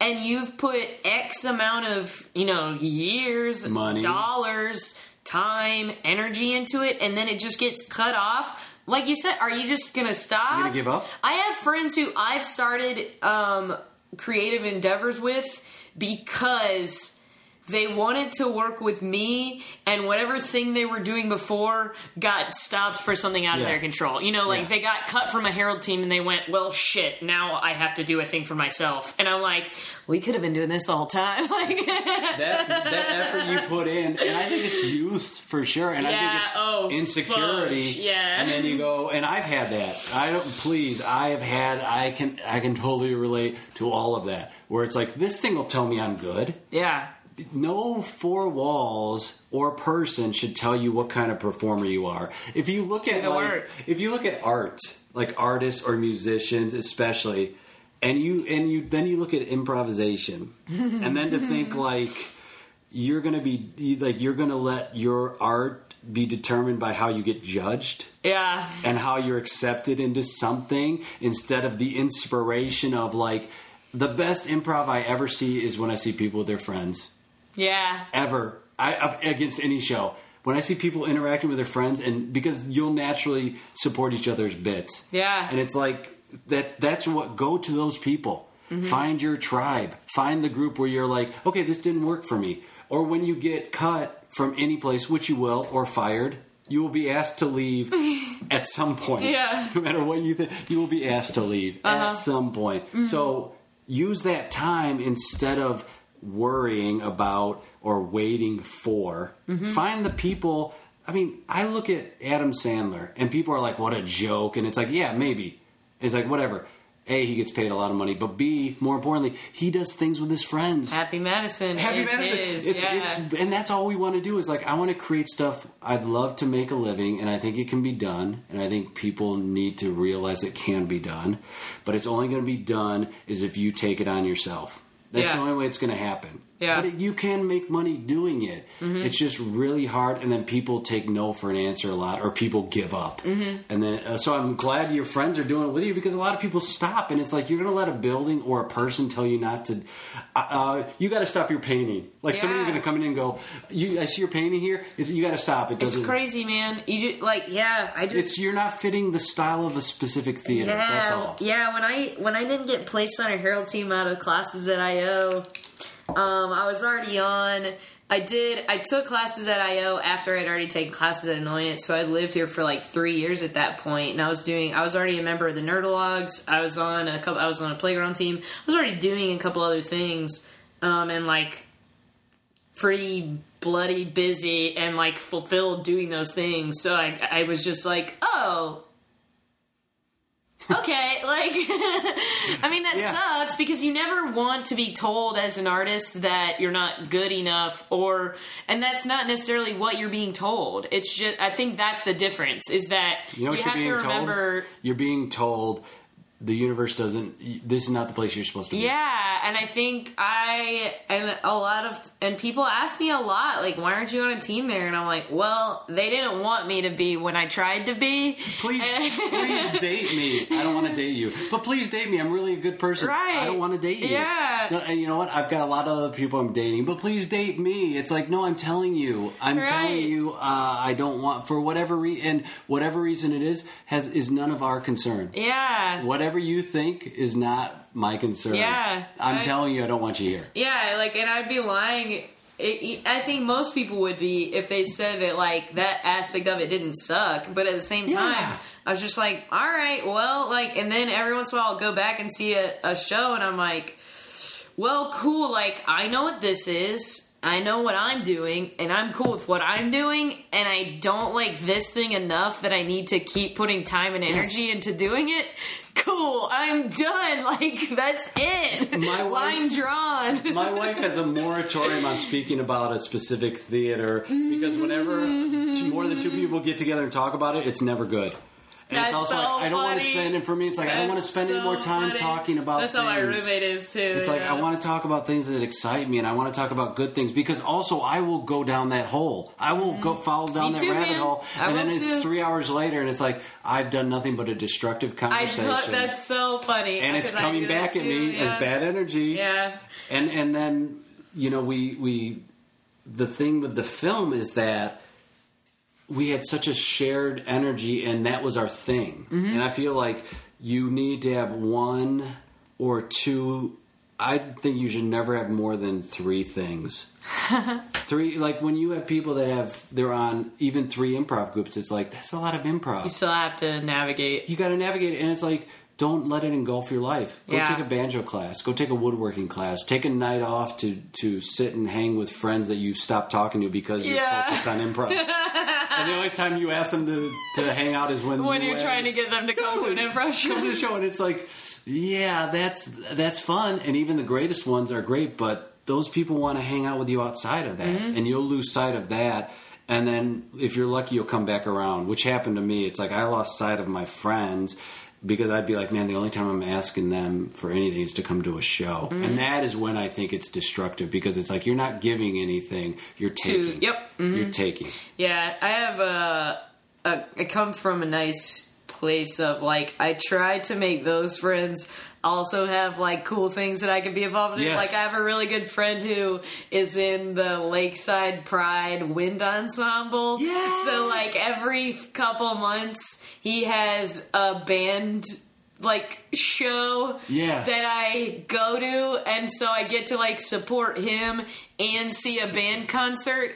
and you've put X amount of, you know, years, Money. dollars, time, energy into it, and then it just gets cut off. Like you said, are you just gonna stop? You gonna give up? I have friends who I've started um, creative endeavors with because they wanted to work with me and whatever thing they were doing before got stopped for something out of their control. You know, like Yeah. they got cut from a Herald team and they went, well, shit, now I have to do a thing for myself. And I'm like, we could have been doing this the whole time. like, that that effort you put in, and I think it's youth for sure, and I think it's oh, insecurity. yeah. and then you go, and I've had that. I don't. Please, I have had. I can. I can totally relate to all of that. Where it's like this thing will tell me I'm good. yeah. No four walls or person should tell you what kind of performer you are. If you look at like, work. if you look at art, like artists or musicians especially, and you and you then you look at improvisation, and then to think like you're gonna be like you're gonna let your art be determined by how you get judged Yeah. and how you're accepted into something instead of the inspiration of like the best improv I ever see is when I see people with their friends Yeah. ever I, up against any show. When I see people interacting with their friends, and because you'll naturally support each other's bits, Yeah. and it's like that. That's what go to those people. Mm-hmm. Find your tribe. Find the group where you're like, okay, this didn't work for me. Or when you get cut from any place, which you will, or fired, you will be asked to leave at some point. Yeah. No matter what you think, you will be asked to leave uh-huh. at some point. Mm-hmm. So use that time instead of worrying about or waiting for. Mm-hmm. Find the people. I mean, I look at Adam Sandler and people are like, what a joke. And it's like, yeah, maybe. It's like, whatever. A, he gets paid a lot of money. But B, more importantly, he does things with his friends. Happy Madison Happy is Madison. his. It's, yeah. it's, and that's all we want to do is like, I want to create stuff. I'd love to make a living, and I think it can be done. And I think people need to realize it can be done. But it's only going to be done is if you take it on yourself. That's Yeah. the only way it's going to happen. Yeah. But it, you can make money doing it. It's just really hard, and then people take no for an answer a lot, or people give up. Mm-hmm. And then, uh, so I'm glad your friends are doing it with you because a lot of people stop, and it's like you're going to let a building or a person tell you not to. Uh, uh, you got to stop your painting. Like somebody's Yeah. going to come in and go, "You, I see your painting here. It's, you got to stop. It It's doesn't. crazy, man. You just, like, yeah, I just It's you're not fitting the style of a specific theater. Yeah, That's all. yeah. When I when I didn't get placed on a Herald team out of classes at IO, um, I was already on. I did. I took classes at IO after I'd already taken classes at Annoyance, so I lived here for like three years at that point, and I was doing. I was already a member of the Nerdologues. I was on a couple. I was on a playground team. I was already doing a couple other things, um, and like pretty bloody busy and like fulfilled doing those things. So I I was just like, oh, okay, like, I mean, that Yeah. sucks because you never want to be told as an artist that you're not good enough, or, and that's not necessarily what you're being told. It's just, I think that's the difference is that You know what have to remember. told? You're being told the universe doesn't. This is not the place you're supposed to be. Yeah, and I think I and a lot of and people ask me a lot like why aren't you on a team there and I'm like, well, they didn't want me to be when I tried to be. Please, please date me. I don't want to date you, but please date me. I'm really a good person. Right. I don't want to date you. Yeah. No, and you know what? I've got a lot of other people I'm dating, but please date me. It's like, no, I'm telling you. I'm Right. telling you. Uh, I don't want for whatever reason, whatever reason it is, has is none of our concern. Yeah. Whatever you think is not my concern. Yeah. I'm I- telling you, I don't want you here. Yeah, like, and I'd be lying. It, I think most people would be if they said that like that aspect of it didn't suck, but at the same time, Yeah. I was just like, all right, well, like, and then every once in a while I'll go back and see a, a show, and I'm like, well, cool, like I know what this is. I know what I'm doing, and I'm cool with what I'm doing, and I don't like this thing enough that I need to keep putting time and energy into doing it. Cool, I'm done. Like that's it. My wife- Line drawn. My wife has a moratorium on speaking about a specific theater because whenever more than two people get together and talk about it, it's never good. And That's it's also so like I don't want to spend, and for me, it's like I don't want to That's spend any more time funny. talking about. That's how my things. roommate is too. It's like. I want to talk about things that excite me, and I want to talk about good things because also I will go down that hole. I will go mm. follow down Me that too, rabbit man. hole, I and then it's too. three hours later, and it's like I've done nothing but a destructive conversation. thought that's so funny, and it's coming back at me yeah. as bad energy. Yeah, and and then you know we we the thing with the film is that we had such a shared energy and that was our thing Mm-hmm. and i feel like you need to have one or two i think you should never have more than three things three like when you have people that have they're on even three improv groups it's like that's a lot of improv you still have to navigate. you got to navigate it and it's like don't let it engulf your life. Go Yeah. take a banjo class. Go take a woodworking class. Take a night off to to sit and hang with friends that you stopped talking to because you're Yeah. focused on improv. And the only time you ask them to, to hang out is when When you you're trying to get them to come to an improv show. come to the show. and it's like yeah that's that's fun. And even the greatest ones are great but those people want to hang out with you outside of that. Mm-hmm. and you'll lose sight of that. And then if you're lucky you'll come back around which happened to me. It's like i lost sight of my friends because i'd be like man the only time i'm asking them for anything is to come to a show Mm-hmm. and that is when i think it's destructive because it's like you're not giving anything you're taking yep, Mm-hmm. you're taking Yeah, I have a, a. I come from a nice place of like I try to make those friends also have like cool things that I could be involved in. Yes. Like I have a really good friend who is in the Lakeside Pride Wind Ensemble. Yes. So like every couple months he has a band like show Yeah. that I go to and so I get to like support him and see a band concert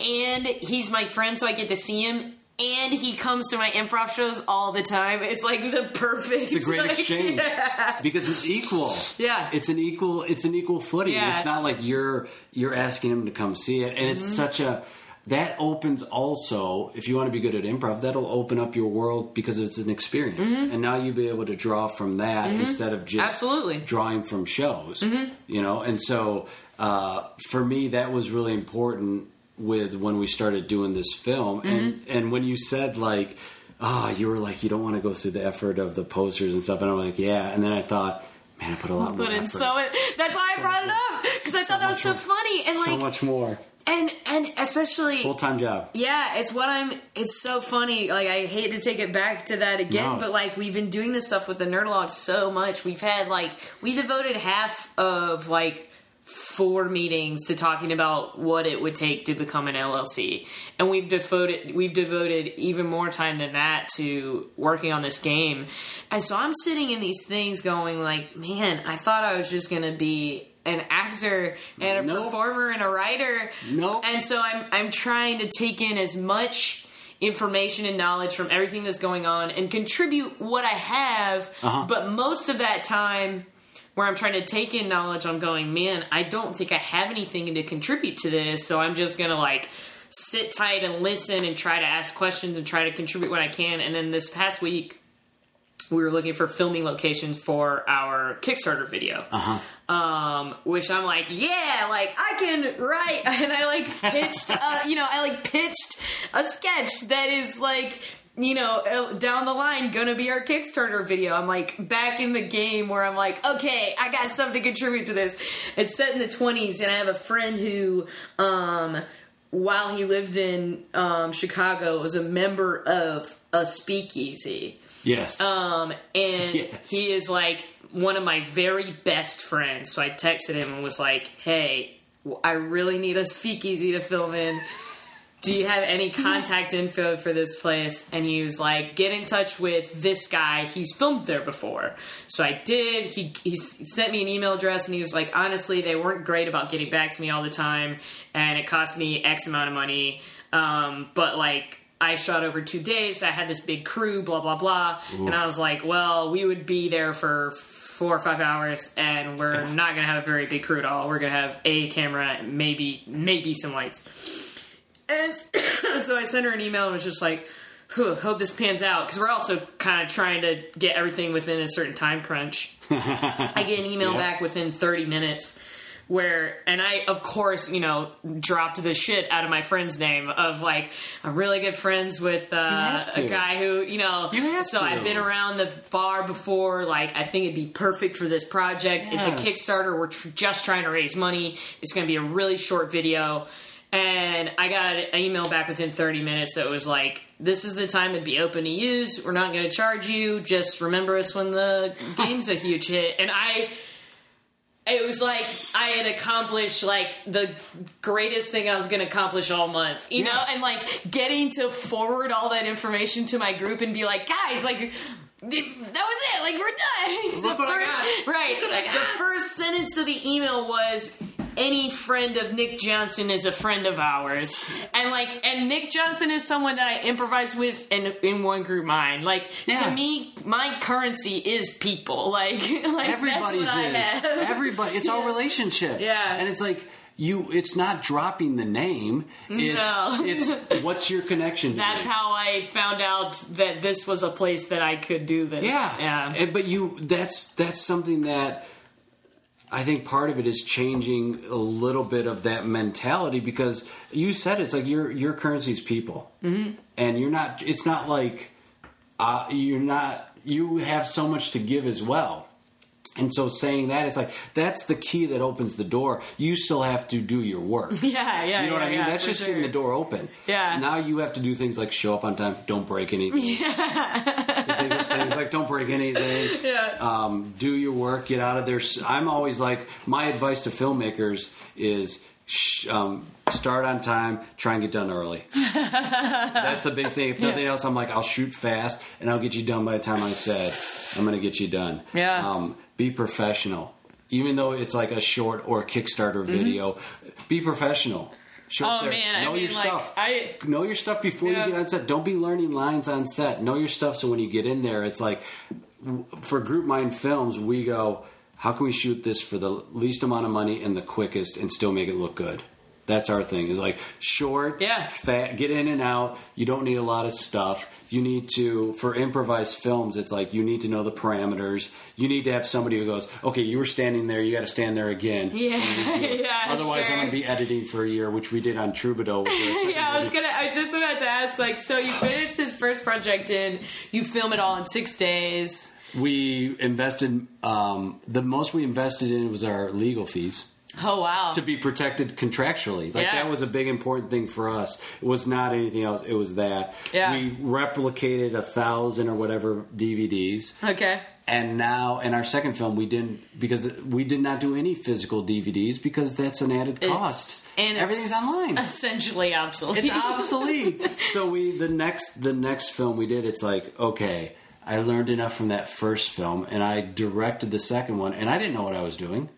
and he's my friend so I get to see him and he comes to my improv shows all the time. It's like the perfect It's a great like, exchange yeah. because it's equal. Yeah. it's an equal. It's an equal footing. Yeah. It's not like you're you're asking him to come see it, and it's Mm-hmm. such a that opens also if you want to be good at improv that'll open up your world because it's an experience and now you'll be able to draw from that instead of just Mm-hmm. Absolutely. drawing from shows Mm-hmm. you know and so uh, for me that was really important with when we started doing this film and Mm-hmm. and when you said like ah you were like you don't want to go through the effort of the posters and stuff and i'm like yeah and then i thought man i put a lot more Put in effort. so it, that's why I brought it up because I thought that was so more. funny and so like much more and and especially full-time job Yeah, it's what I'm. It's so funny. Like I hate to take it back to that again, No. but like we've been doing this stuff with the Nerdologues so much. We've had like we devoted half of like four meetings to talking about what it would take to become an LLC, and we've devoted we've devoted even more time than that to working on this game. And so I'm sitting in these things going like, man, I thought I was just gonna be an actor and a Nope. performer and a writer. Nope. And so I'm I'm trying to take in as much information and knowledge from everything that's going on and contribute what I have. Uh-huh. But most of that time where I'm trying to take in knowledge, I'm going, man, I don't think I have anything to contribute to this, so I'm just gonna like sit tight and listen and try to ask questions and try to contribute what I can. And then this past week we were looking for filming locations for our Kickstarter video. Uh-huh. Um, which I'm like, yeah, like I can write, and I like pitched, uh, you know, I like pitched a sketch that is like. You know, down the line, gonna be our Kickstarter video. I'm like back in the game where I'm like, okay, I got stuff to contribute to this. It's set in the 20s, and I have a friend who, um, while he lived in um, Chicago, was a member of a speakeasy. Yes. Um, and Yes. he is like one of my very best friends. So I texted him and was like, "Hey, I really need a speakeasy to film in. Do you have any contact info for this place?" And he was like, "Get in touch with this guy. He's filmed there before." So I did. He he sent me an email address, and he was like, "Honestly, they weren't great about getting back to me all the time, and it cost me X amount of money. Um, but like." I shot over two days. I had this big crew, blah blah blah, and I was like, "Well, we would be there for four or five hours, and we're not gonna have a very big crew at all. We're gonna have a camera, maybe maybe some lights." And so I sent her an email and was just like, hope this pans out," because we're also kind of trying to get everything within a certain time crunch. I get an email back within 30 minutes where and I of course, you know, dropped the shit out of my friend's name of like I'm really good friends with uh, a guy who, you know, You so to. I've been around the bar before like I think it'd be perfect for this project. It's a Kickstarter. We're tr- just trying to raise money. It's going to be a really short video. And I got an email back within 30 minutes that was like, this is the time it'd be open to use. We're not going to charge you. Just remember us when the game's a huge hit. And I, it was like I had accomplished like the greatest thing I was going to accomplish all month, you Yeah. know, and like getting to forward all that information to my group and be like, guys, like that was it, like we're done. Look what I got. Right. Look what I got. The first sentence of the email was. Any friend of Nick Johnson is a friend of ours, and like, and Nick Johnson is someone that I improvise with in in one group mind. Like Yeah. to me, my currency is people. Like, like Everybody's that's what I is. Everybody. It's all relationship. Yeah. And it's like you. It's not dropping the name. It's No. it's what's your connection. To That's how I found out that this was a place that I could do this. Yeah. Yeah. And- but you. That's that's something that. I think part of it is changing a little bit of that mentality because you said it's like your your currency is people, mm-hmm. and you're not. It's not like uh, you're not. You have so much to give as well. And so saying that is like that's the key that opens the door. You still have to do your work. Yeah, yeah, You know what yeah, I mean? yeah, That's just sure. getting the door open. Yeah. Now you have to do things like show up on time, don't break anything. Yeah. so things like don't break anything. Yeah. Um, do your work. Get out of there. I'm always like my advice to filmmakers is sh- um, start on time. Try and get done early. That's a big thing. If nothing else, I'm like I'll shoot fast and I'll get you done by the time I said I'm going to get you done. Yeah. Um, be professional. Even though it's like a short or a Kickstarter video, be professional. Show Mm-hmm. Oh, man, I know mean, your like, stuff. I- know your stuff before Yeah. you get on set. Don't be learning lines on set. Know your stuff so when you get in there, it's like for Group Mind Films, we go, how can we shoot this for the least amount of money and the quickest and still make it look good? That's our thing. Is like short, Yeah. fat, get in and out. You don't need a lot of stuff. You need to for improvised films. It's like you need to know the parameters. You need to have somebody who goes, okay, you were standing there. You got to stand there again. Yeah, yeah. Otherwise, sure. I'm going to be editing for a year, which we did on Troubadour. Yeah, I was gonna. I just about to ask. Like, so you finished this first project in, you film it all in six days. We invested um, the most we invested in was our legal fees Oh wow! to be protected contractually. Like Yeah. that was a big important thing for us. It was not anything else. It was that Yeah. we replicated a thousand or whatever DVDs. okay. And now, in our second film, we didn't because we did not do any physical DVDs because that's an added cost. and everything's it's online. Essentially obsolete. It's obsolete. so we the next the next film we did, it's like okay, I learned enough from that first film, and I directed the second one, and I didn't know what I was doing.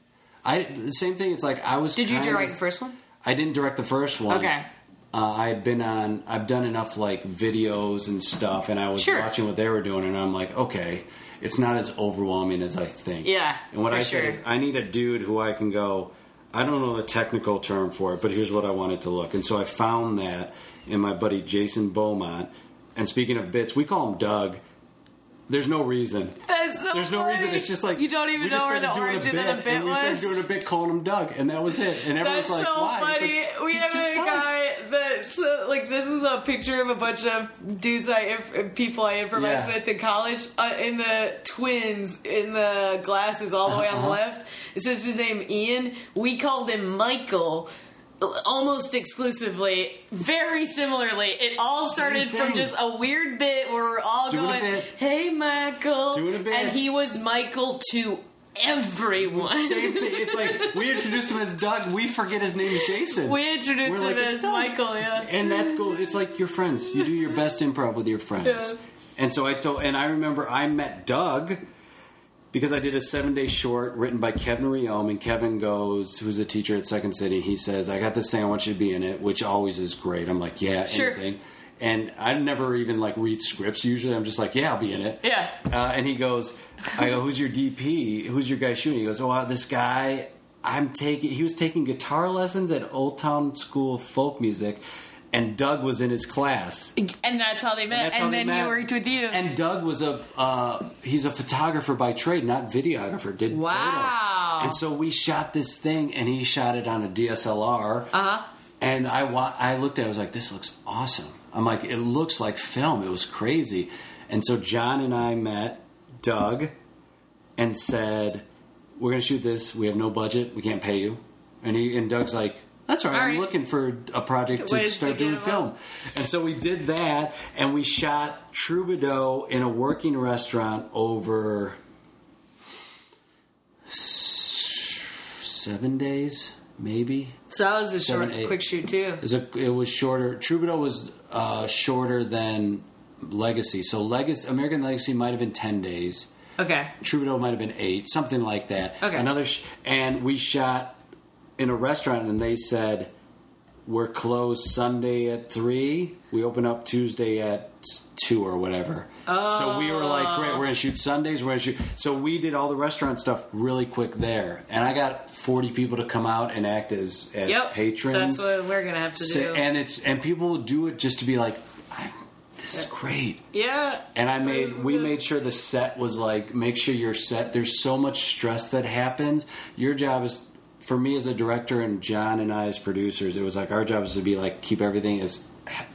I the same thing. It's like I was. Did you direct of- the first one? I didn't direct the first one. Okay. Uh, I had been on. I've done enough like videos and stuff, and I was Sure. watching what they were doing, and I'm like, okay, it's not as overwhelming as I think. Yeah, And what I said is, I need a dude who I can go. I don't know the technical term for it, but here's what I want it to look. And so I found that in my buddy Jason Beaumont. And speaking of bits, we call him Doug. There's no reason. That's so There's no funny. reason. It's just like you don't even know where the started doing a origin bit, of the bit and we was. started doing a bit calling him Doug, and that was it. And everyone's That's like, so "Why?" Funny. like, we have a Doug." guy that's uh, like this is a picture of a bunch of dudes I people I improvised Yeah. with in college. Uh, in the twins in the glasses all the way on the Uh-huh. left. It says his name Ian. We called him Michael. Almost exclusively, very similarly. It all started from just a weird bit where we're all Doing a going, bit. "Hey, Michael," Doing a bit. and he was Michael to everyone. Same thing. It's like we introduce him as Doug. We forget his name is Jason. We introduced We're him like, "It's as Doug." Michael, yeah. and that's cool. It's like your friends. You do your best improv with your friends. Yeah. And so I told, and I remember I met Doug because I did a seven day short written by Kevin Riom, and Kevin goes, who's a teacher at Second City. He says, "I got this thing. I want you to be in it," which always is great. I'm like, "Yeah, Sure. anything." And I never even like read scripts. Usually, I'm just like, "Yeah, I'll be in it." Yeah. Uh, and he goes, I go, who's your DP? Who's your guy shooting? He goes, oh, wow, this guy, I'm taking, he was taking guitar lessons at Old Town School of Folk Music, and Doug was in his class. And that's how they met. That's And, then met. he worked with you. And Doug was a, uh, he's a photographer by trade, not videographer, did Wow. photo. And so we shot this thing, and he shot it on a DSLR. uh-huh. And I wa- I looked at it, I was like, this looks awesome. I'm like, it looks like film. It was crazy. And so John and I met Doug and said, we're going to shoot this. We have no budget. We can't pay you. And he and Doug's like, that's all right. All I'm looking for a project to to start get doing film. up. And so we did that, and we shot Troubadour in a working restaurant over seven days, maybe. So that was a short, eight. quick shoot too. It was, a, it was shorter. Troubadour was uh, shorter than Legacy. So Legacy, American Legacy might have been ten days. Okay. Troubadour might have been eight, something like that. Okay. Another, sh- and we shot in a restaurant, and they said we're closed Sunday at three. We open up Tuesday at two or whatever. Oh. So we were like, great, we're gonna oh. shoot Sundays. We're gonna shoot. So we did all the restaurant stuff really quick there, and I got forty people to come out and act as, as Yep. patrons. That's what we're gonna have to So- do. and it's and people do it just to be like, this is great. yeah. And I made we good. made sure the set was like make sure your set. There's so much stress that happens. Your job is for me as a director and John and I as producers. It was like our job is to be like keep everything as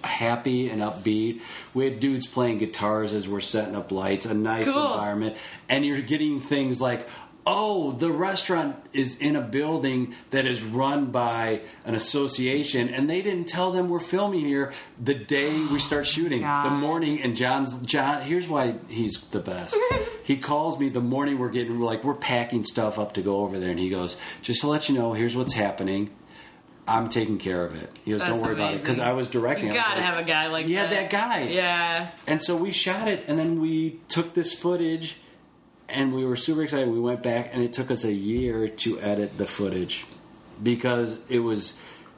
happy and upbeat. We had dudes playing guitars as we're setting up lights, a nice Cool. environment, and you're getting things like. Oh, the restaurant is in a building that is run by an association, and they didn't tell them we're filming here the day we start shooting. The morning, and John's John. Here's why he's the best. he calls me the morning we're getting we're like we're packing stuff up to go over there, and he goes, "Just to let you know, here's what's happening. I'm taking care of it." He goes, That's "Don't worry about it," because I was directing. You gotta like, have a guy like yeah, that. that guy. Yeah. And so we shot it, and then we took this footage, and we were super excited. We went back, and it took us a year to edit the footage because it was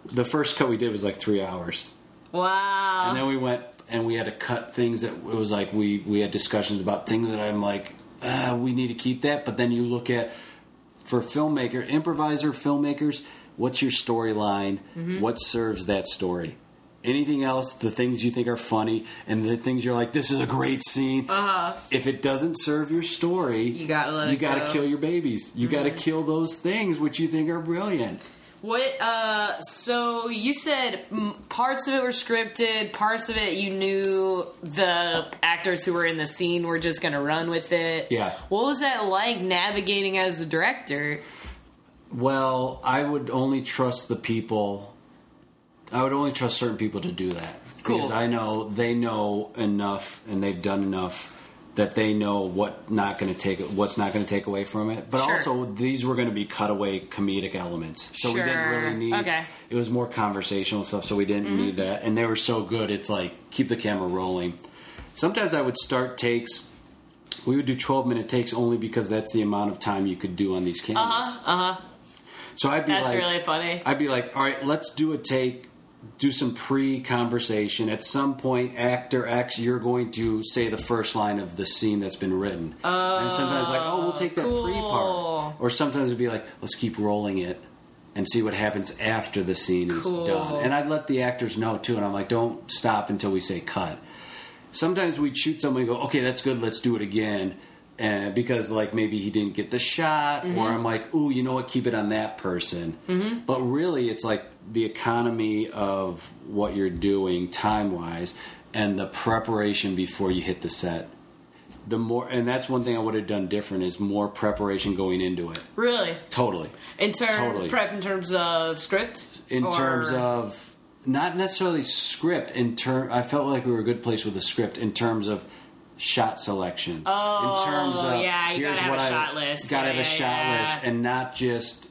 the first cut we did was like three hours. Wow. And then we went and we had to cut things that it was like we we had discussions about things that I'm like, ah, we need to keep that. But then you look at for filmmaker, improviser filmmakers, what's your storyline? Mm-hmm. What serves that story? Anything else, the things you think are funny and the things you're like, this is a great scene. Uh-huh. If it doesn't serve your story, You gotta you gotta go. Mm-hmm. kill your babies. You gotta kill those things which you think are brilliant. What? Uh. So you said parts of it were scripted, parts of it you knew the actors who were in the scene were just gonna run with it. Yeah. What was that like navigating as a director? Well, I would only trust the people. I would only trust certain people to do that Cool. because I know they know enough and they've done enough that they know what not going to take what's not going to take away from it. But Sure. also, these were going to be cutaway comedic elements, so we didn't really need. Okay. It was more conversational stuff, so we didn't need that. And they were so good, it's like keep the camera rolling. Sometimes I would start takes. We would do twelve minute takes only because that's the amount of time you could do on these cameras. Uh huh. Uh huh. So I'd be That's like, really funny. I'd be like, all right, let's do a take, do some pre-conversation. At some point, actor X, you're going to say the first line of the scene that's been written. and sometimes like, oh, we'll take that cool. pre-part. Or sometimes it'd be like, let's keep rolling it and see what happens after the scene is done. And I'd let the actors know too, and I'm like, don't stop until we say cut. sometimes we'd shoot someone and go, okay, that's good, let's do it again. And because like maybe he didn't get the shot, Mm-hmm. or I'm like, ooh, you know what, keep it on that person. Mm-hmm. But really, it's like the economy of what you're doing time wise, and the preparation before you hit the set. The more, and that's one thing I would have done different is more preparation going into it. Really? Totally. In terms Totally. prep in terms of script? in Or- terms of not necessarily script in term i felt like we were a good place with the script in terms of shot selection Oh, in terms oh, of yeah, you gotta have what a I- shot list. gotta Yeah, have a yeah, shot yeah. list and not just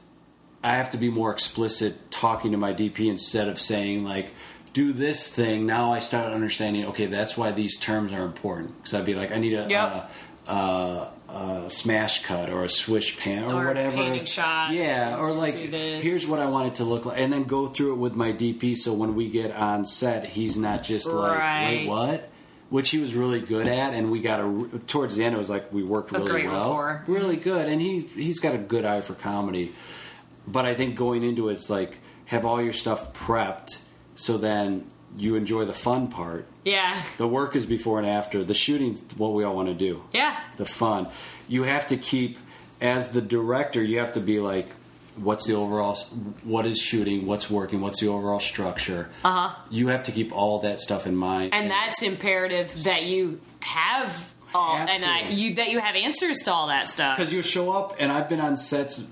i have to be more explicit talking to my dp instead of saying like do this thing. Now i start understanding okay that's why these terms are important. Because i'd be like i need a Yep. uh, uh, a smash cut or a swish pan or, Or whatever. yeah or like here's what i want it to look like and then go through it with my dp so when we get on set he's not just like Right. wait what? Which he was really good at and we got a towards the end it was like we worked A really well. rapport. really good and he he's got a good eye for comedy but i think going into it, it's like have all your stuff prepped so then you enjoy the fun part Yeah. the work is before and after the shooting's what we all want to do Yeah. the fun. You have to keep, as the director, you have to be like, what's the overall, what is shooting, what's working, what's the overall structure. Uh huh. You have to keep all that stuff in mind. And that's imperative that you have all Have and. I, you that you have answers to all that stuff. because you show up, and I've been on sets.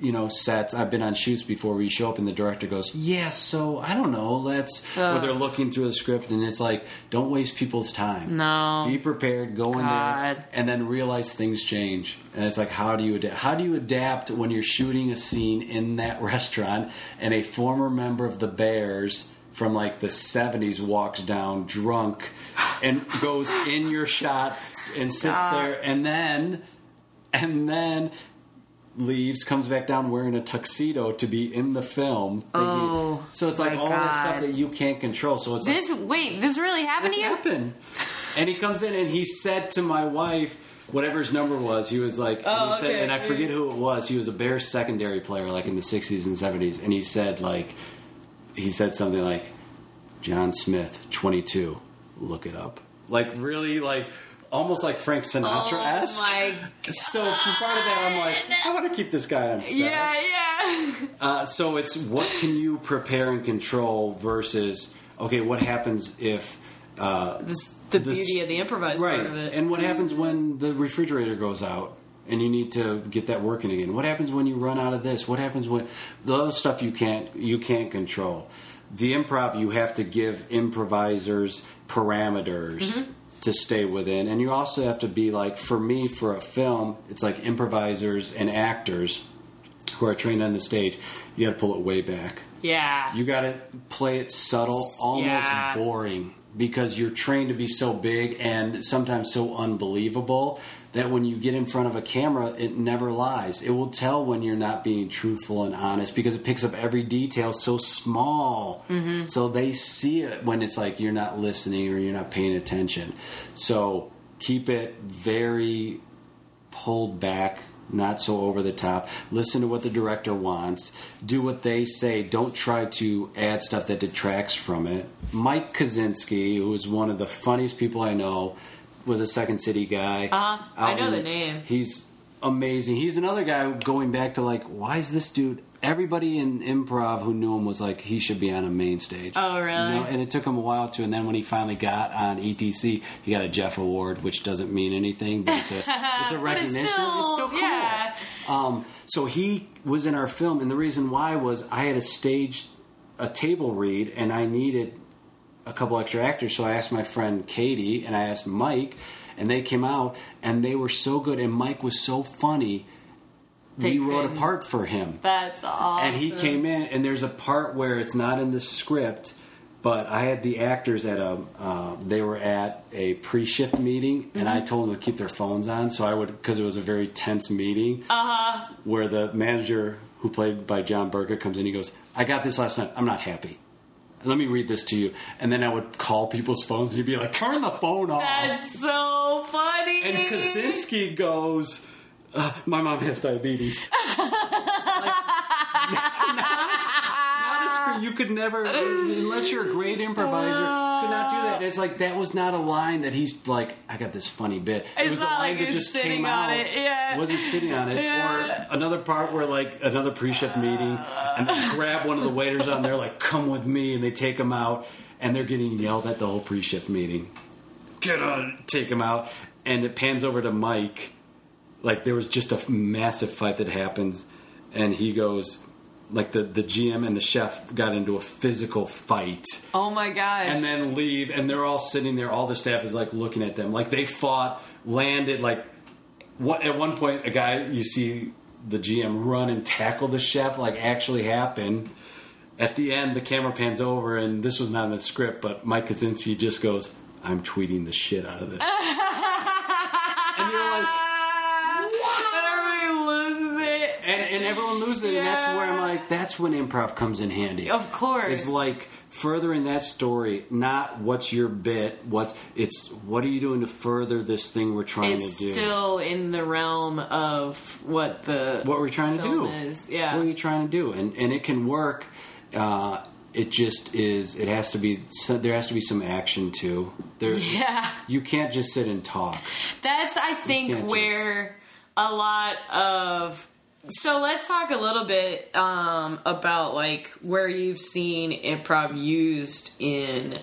You know, sets. I've been on shoots before where you show up and the director goes, "Yeah, so I don't know. Let's." Or they're looking through the script and it's like, "Don't waste people's time. No. be prepared. Go in there, and then realize things change. And it's like, how do you adapt? How do you adapt when you're shooting a scene in that restaurant and a former member of the Bears from like the 70s walks down drunk and goes in your shot and sits Stop. there and then and then leaves comes back down wearing a tuxedo to be in the film Oh, so it's like all that stuff that you can't control so it's like this wait, this really happened this to you? happened. And he comes in and he said to my wife, whatever his number was, he was like, Oh, and, he said, and I forget who it was. He was a Bears secondary player, like in the '60s and '70s, and he said like, he said something like, John Smith, 22, look it up, like really like. Almost like Frank Sinatra esque. Oh my So for part of that, I'm like, I want to keep this guy on set. Yeah, yeah. Uh, so it's what can you prepare and control versus okay, what happens if uh, This, the This- beauty of the improvised right? part of it. And what happens when the refrigerator goes out and you need to get that working again? What happens when you run out of this? What happens when those stuff you can't you can't control? The improv you have to give improvisers parameters. Mm-hmm. To stay within, and you also have to be like, for me, for a film, it's like improvisers and actors who are trained on the stage. You got to pull it way back. yeah. You got to play it subtle, almost Yeah. boring, because you're trained to be so big and sometimes so unbelievable that when you get in front of a camera, it never lies. It will tell when you're not being truthful and honest because it picks up every detail so small. Mm-hmm. So they see it when it's like you're not listening or you're not paying attention. So keep it very pulled back, not so over the top. Listen to what the director wants. Do what they say. Don't try to add stuff that detracts from it. Mike Kaczynski, who is one of the funniest people I know, was a Second City guy. Uh-huh. I know in- the name. He's amazing. He's another guy going back to like, why is this dude? Everybody in improv who knew him was like, he should be on a main stage. Oh, really? You know, and it took him a while to. And then when he finally got on ETC, he got a Jeff Award, which doesn't mean anything, but it's a it's a But it's recognition. still- cool. yeah. Um, so he was in our film, and the reason why was I had a stage, a table read, and I needed a couple extra actors. So I asked my friend Katie, and I asked Mike, and they came out, and they were so good, and Mike was so funny. We wrote a part for him. That's awesome. And he came in, and there's a part where it's not in the script, but I had the actors at a. Uh, they were at a pre-shift meeting, and Mm-hmm. I told them to keep their phones on, so I would because it was a very tense meeting. Uh Uh-huh. huh. Where the manager, who played by John Burka, comes in. He goes, "I got this last night. I'm not happy." Let me read this to you, and then I would call people's phones, and he'd be like, "Turn the phone off." That's so funny. And Kaczynski goes, uh, "My mom has diabetes." Like, not, not a scream. You could never, unless you're a great improviser, could not do that. And it's like that was not a line that he's like. I got this funny bit. it It's was a line like that just came on out. it, yeah. wasn't sitting on it. Yeah. Or another part where like another pre-shift meeting, and they grab one of the waiters on there, like, "Come with me," and they take him out, and they're getting yelled at the whole pre-shift meeting. Get on, take him out, and it pans over to Mike. Like there was just a massive fight that happens, and he goes, like the the GM and the chef got into a physical fight. Oh my gosh. and then leave and they're all sitting there all the staff is like looking at them. Like they fought landed like what at one point a guy you see the gm run and tackle the chef like actually happened at the end the camera pans over and this was not in the script but mike kaczynski just goes i'm tweeting the shit out of this and you're like Everybody loses it. And, everyone loses it and that's where i'm like that's when improv comes in handy Of course. It's like furthering that story, not what's your bit, what it's what are you doing to further this thing we're trying it's to do. still in the realm of what the what we're trying to do. is. Yeah. What are you trying to do? And and it can work. Uh, it just is. It has to be. so- There has to be some action too. There. Yeah. You can't just sit and talk. That's I think just- where a lot of so let's talk a little bit um, about like where you've seen improv used in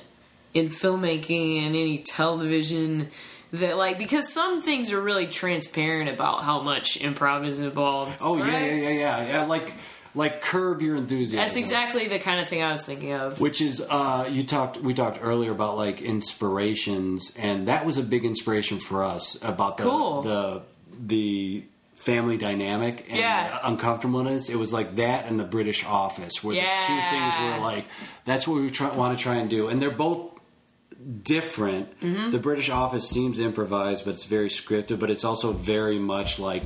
in filmmaking and any television that like because some things are really transparent about how much improv is involved. Oh yeah, yeah, yeah, yeah, yeah. Like like curb your enthusiasm. That's exactly the kind of thing I was thinking of. which is uh, you talked we talked earlier about like inspirations and that was a big inspiration for us about the Cool. the the family dynamic and Yeah. uncomfortableness it was like that and the british office where the two things were like that's what we try, want to try and do and they're both different Mm-hmm. the british office seems improvised but it's very scripted but it's also very much like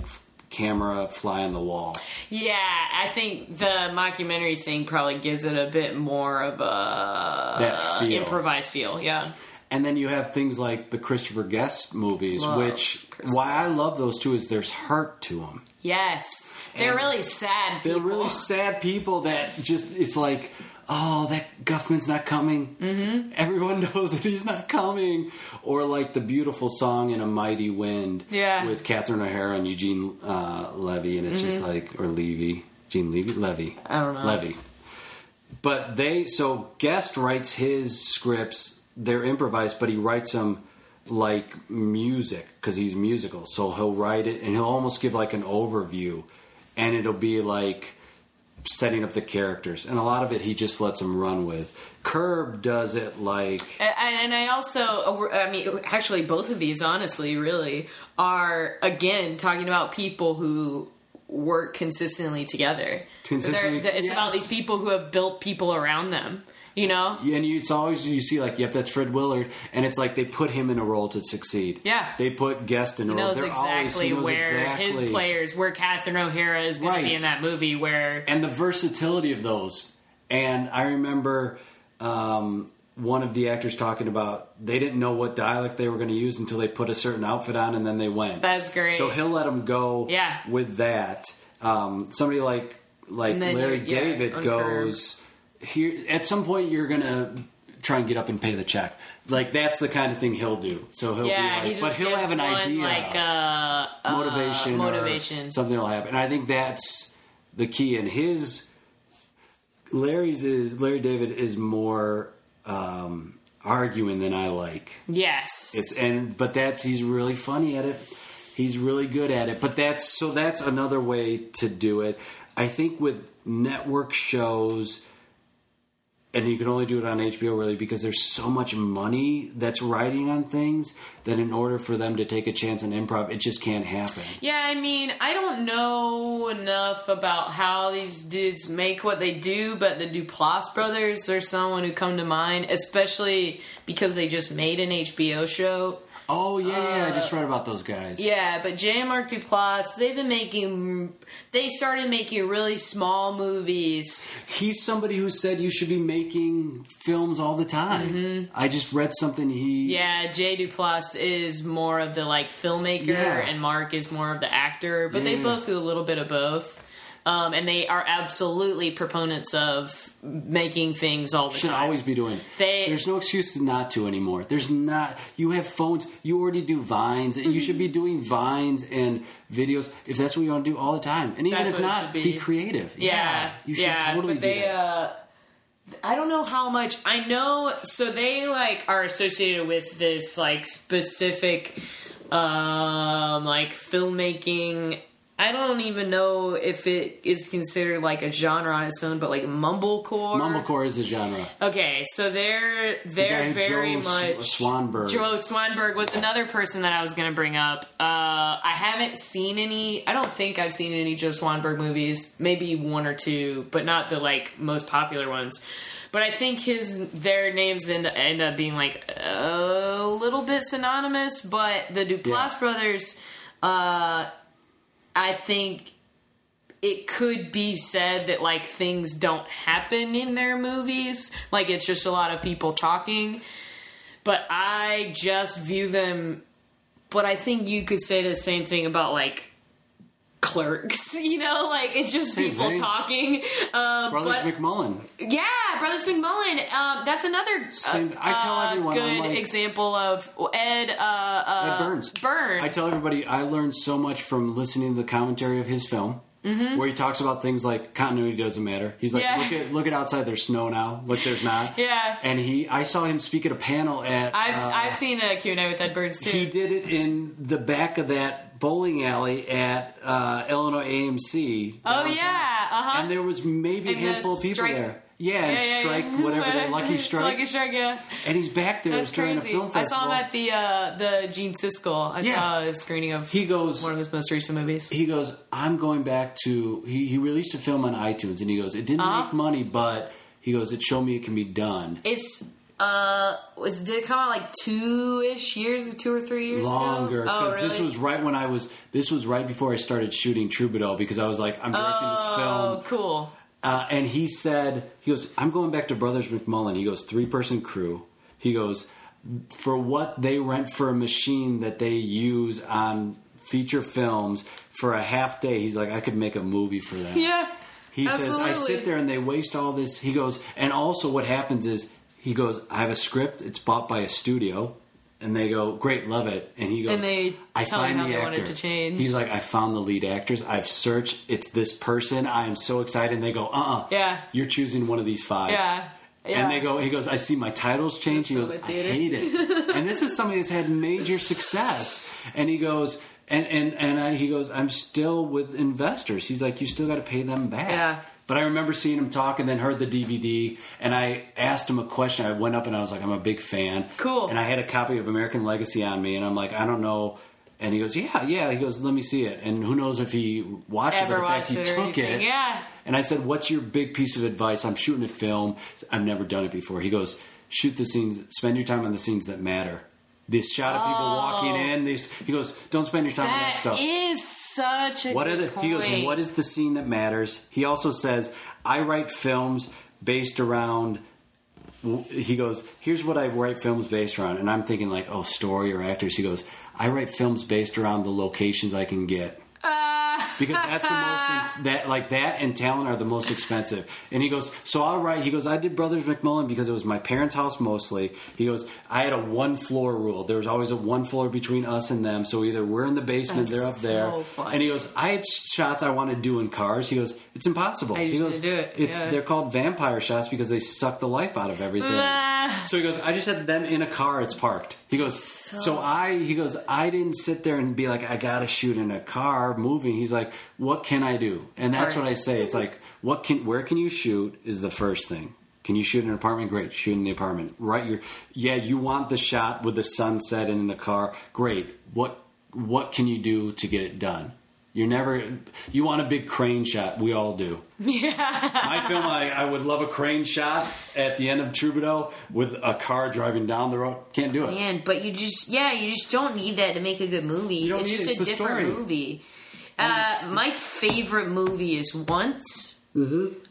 camera fly on the wall Yeah, I think the mockumentary thing probably gives it a bit more of a that feel improvised feel. Yeah. And then you have things like the Christopher Guest movies, Love which Christopher why I love those too is there's heart to them. Yes, they're And really sad. They're really sad people that just it's like, oh, that Guffman's not coming. Mm-hmm. Everyone knows that he's not coming. Or like the beautiful song "In a Mighty Wind" Yeah. with Catherine O'Hara and Eugene uh, Levy, and it's just like or Levy, Gene Levy, Levy. Mm-hmm. I don't know. Levy. But they so Guest writes his scripts. They're improvised, but he writes them like music because he's musical. So he'll write it and he'll almost give like an overview, and it'll be like setting up the characters. And a lot of it he just lets them run with. Curb does it like And, and I also, uh, I mean, actually, both of these, honestly, really, are again talking about people who work consistently together. Consistently, it's about these people who have built people around them. You know? and you, it's always you see like yep that's Fred Willard and it's like they put him in a role to succeed. Yeah. they put Guest in a He role. knows They're always- exactly he knows where exactly. his players, where Catherine O'Hara is going to be in that movie. Where and the versatility of those. And I remember um, one of the actors talking about they didn't know what dialect they were going to use until they put a certain outfit on, and then they went. That's great. So he'll let them go. Yeah. With that, um, somebody like like Larry yeah, David on goes here. At some point, you're gonna try and get up and pay the check. Like that's the kind of thing he'll do. So he'll yeah, be like, he just but he'll have an one, idea like uh, uh, motivation, or motivation. something will happen. And I think that's the key. And his Larry's is Larry David is more um, arguing than I like. yes, It's and but that's he's really funny at it. He's really good at it. But that's so that's another way to do it. I think with network shows and you can only do it on HBO really because there's so much money that's riding on things that in order for them to take a chance on improv, it just can't happen. Yeah, I mean, I don't know enough about how these dudes make what they do, but the Duplass brothers are someone who come to mind, especially because they just made an HBO show. Oh yeah, yeah. I just read about those guys. Yeah, but Jay and Mark Duplass, they've been making. They started making really small movies. He's somebody who said you should be making films all the time. I just read something he. Mm-hmm. Yeah, Jay Duplass is more of the like filmmaker, Yeah. and Mark is more of the actor. But they both do a little bit of both. Um, and they are absolutely proponents of making things all the should time. always be doing. They- There's no excuse not to anymore. There's not. You have phones. You already do vines, and you should be doing vines and videos if that's what you want to do all the time. And even if not, be. be. creative. Yeah, you should yeah, totally but they. Uh, I don't know how much. I know. So they like are associated with this like specific, um, like filmmaking. I don't even know if it is considered like a genre on its own, but like mumblecore. Mumblecore is a genre. Okay, so they're they're guy very Joe much Swanberg. Joe Swanberg was another person that I was going to bring up. Uh, I haven't seen any. I don't think I've seen any Joe Swanberg movies. Maybe one or two, but not the like most popular ones. But I think his their names end, end up being like a little bit synonymous. But the Duplass Yeah. brothers, uh, I think it could be said that like things don't happen in their movies. Like it's just a lot of people talking. But i just view them but i think you could say the same thing about like clerks you know like it's just Same people thing. talking um Brothers but McMullen. yeah brothers mcmullen um that's another Same- I tell uh, everyone, good like- example of ed uh, uh Ed Burns. burns I tell everybody I learned so much from listening to the commentary of his film. Where he talks about things like continuity doesn't matter. He's like, Mm-hmm. Yeah. look at look at outside. There's snow now. Look, there's not. Yeah. And he, I saw him speak at a panel at. I've, uh, I've seen a Q&A with Ed Burns too. He did it in the back of that bowling alley at uh, Illinois AMC. Oh yeah, uh huh. And there was maybe a And handful of people strike- there. Yeah, and strike whatever they lucky strike. Lucky strike, yeah. and he's back there That's during crazy. a film I saw him at the uh, the Gene Siskel. I Yeah. saw a screening of he goes. one of his most recent movies. he goes, I'm going back to. He, he released a film on iTunes, and he goes, it didn't Uh-huh. make money, but he goes, it showed me it can be done. It's uh, was did it come out like two ish years, two or three years Longer, because Oh, really? this was right when I was. This was right before I started shooting Troubadour, because I was like, I'm directing this film. oh, cool. Uh, and he said, he goes, I'm going back to Brothers McMullen. He goes, three person crew. He goes, for what they rent for a machine that they use on feature films for a half day, he's like, I could make a movie for that. Yeah. He says, I sit there and they waste all this. He goes, and also what happens is, he goes, I have a script, it's bought by a studio. And they go, great, love it. And he goes, And they I tell find how the they actor. it to change. He's like, I found the lead actors. I've searched. It's this person. I am so excited. And they go, uh, uh Yeah. you're choosing one of these five. Yeah. Yeah. And they go, he goes, I see my titles change. He goes, I theater." hate it. and this is somebody that's had major success. And he goes, and and and I, he goes, I'm still with investors. He's like, you still got to pay them back. Yeah. But I remember seeing him talk, and then heard the DVD, and I asked him a question. I went up and I was like, I'm a big fan. Cool. And I had a copy of American Legacy on me, and I'm like, I don't know. And he goes, Yeah, yeah. He goes, Let me see it. And who knows if he watched it, Ever but the fact he took anything. it. Yeah. And I said, "What's your big piece of advice?" I'm shooting a film. I've never done it before. He goes, "Shoot the scenes. Spend your time on the scenes that matter." This shot of people walking oh. in. These, he goes, "Don't spend your time on that That stuff." is such a what are the? He goes, "What is the scene that matters?" He also says, "I write films based around." He goes, "Here's what I write films based around," and I'm thinking like, "Oh, story or actors." He goes, "I write films based around the locations I can get." Uh, because that's the most that like that and talent are the most expensive. And he goes, so I'll write. He goes, I did Brothers McMullen because it was my parents' house mostly. He goes, I had a one floor rule. There was always a one floor between us and them. So either we're in the basement, That's they're up there. so funny. And he goes, I had shots I wanted to do in cars. He goes, it's impossible. He goes, do it. It's Yeah. they're called vampire shots because they suck the life out of everything. So he goes, I just had them in a car. It's parked. He goes, so, I. He goes, I didn't sit there and be like, I gotta shoot in a car moving. He's like, what can I do? And that's Right. what I say. It's like, what can, where can you shoot is the first thing. Can you shoot in an apartment? Great, shoot in the apartment. Right, your yeah. You want the shot with the sunset and in the car? Great. What what can you do to get it done? You're never. You want a big crane shot. We all do. Yeah. My film, I, I would love a crane shot at the end of Troubadour with a car driving down the road. Can't do it. Man, but you just yeah, you just don't need that to make a good movie. It's just it, a it's different story. movie. Uh, my favorite movie is Once.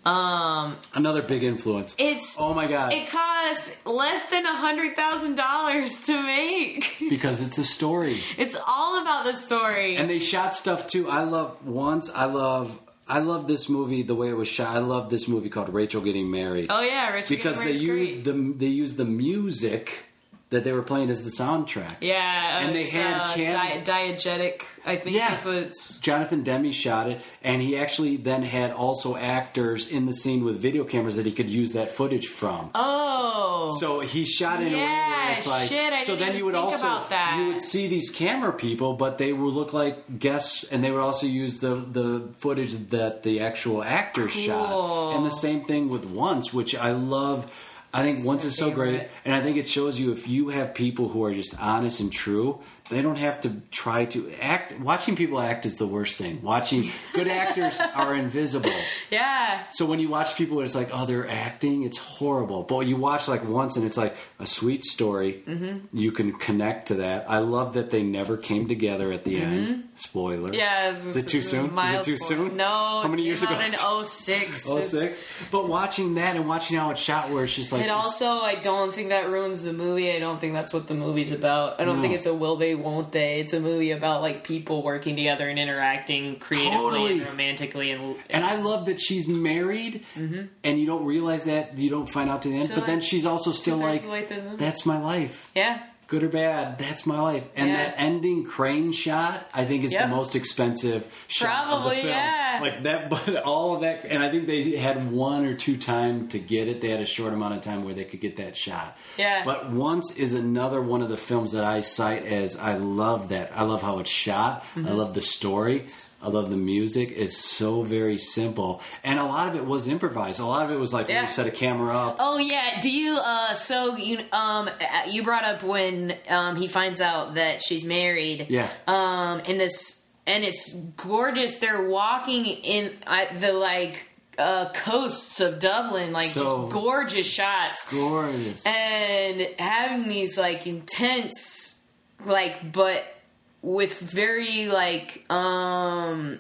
um Another big influence. It's oh my god! it costs less than a hundred thousand dollars to make. because it's a story, it's all about the story. and they shot stuff too. I love once. I love I love this movie the way it was shot. I love this movie called Rachel Getting Married Oh yeah, Rich because they Gateware's used great. the they used the music that they were playing as the soundtrack. yeah, and they had uh, Cam- di- diegetic. I think Yeah. that's what it's. Jonathan Demme shot it, and he actually then had also actors in the scene with video cameras that he could use that footage from. Oh, So he shot it in a way Yeah, where it's like. shit, I so then you would also you would see these camera people, but they would look like guests, and they would also use the the footage that the actual actors shot. And the same thing with Once, which I love. I think Once is so great, and I think it shows you if you have people who are just honest and true, they don't have to try to act. Watching people act is the worst thing. Watching good actors are invisible. yeah. So when you watch people, it's like, oh, they're acting. It's horrible. But you watch like once, and it's like a sweet story. Mm-hmm. You can connect to that. I love that they never came together at the end. Spoiler. Mm-hmm. Yeah, Is it too soon? Is it too forward. soon? No. How many years ago? In 06. Oh six. But watching that and watching how it's shot, where it's just like And also, I don't think that ruins the movie. I don't think that's what the movie's about. I don't No. think it's a will they, won't they. It's a movie about like people working together and interacting creatively Totally. and romantically. And And I love that she's married, mm-hmm. and you don't realize that you don't find out to the end. Till but then she's also still like, the way through the movie. "That's my life, yeah, good or bad. That's my life." And Yeah. that ending crane shot, I think, is Yep. the most expensive shot of the film. yeah. Like that, but all of that, and I think they had one or two time to get it. They had a short amount of time where they could get that shot. Yeah. But once is another one of the films that I cite as I love that. I love how it's shot. Mm-hmm. I love the story. I love the music. It's so very simple, and a lot of it was improvised. A lot of it was like when Yeah. we set a camera up. Oh yeah. Do you? Uh. So you. Um. You brought up when um he finds out that she's married. Yeah. Um. And this. And it's gorgeous. They're walking in I, the like uh coasts of Dublin, like So- just gorgeous shots. Gorgeous. and having these like intense like but with very like um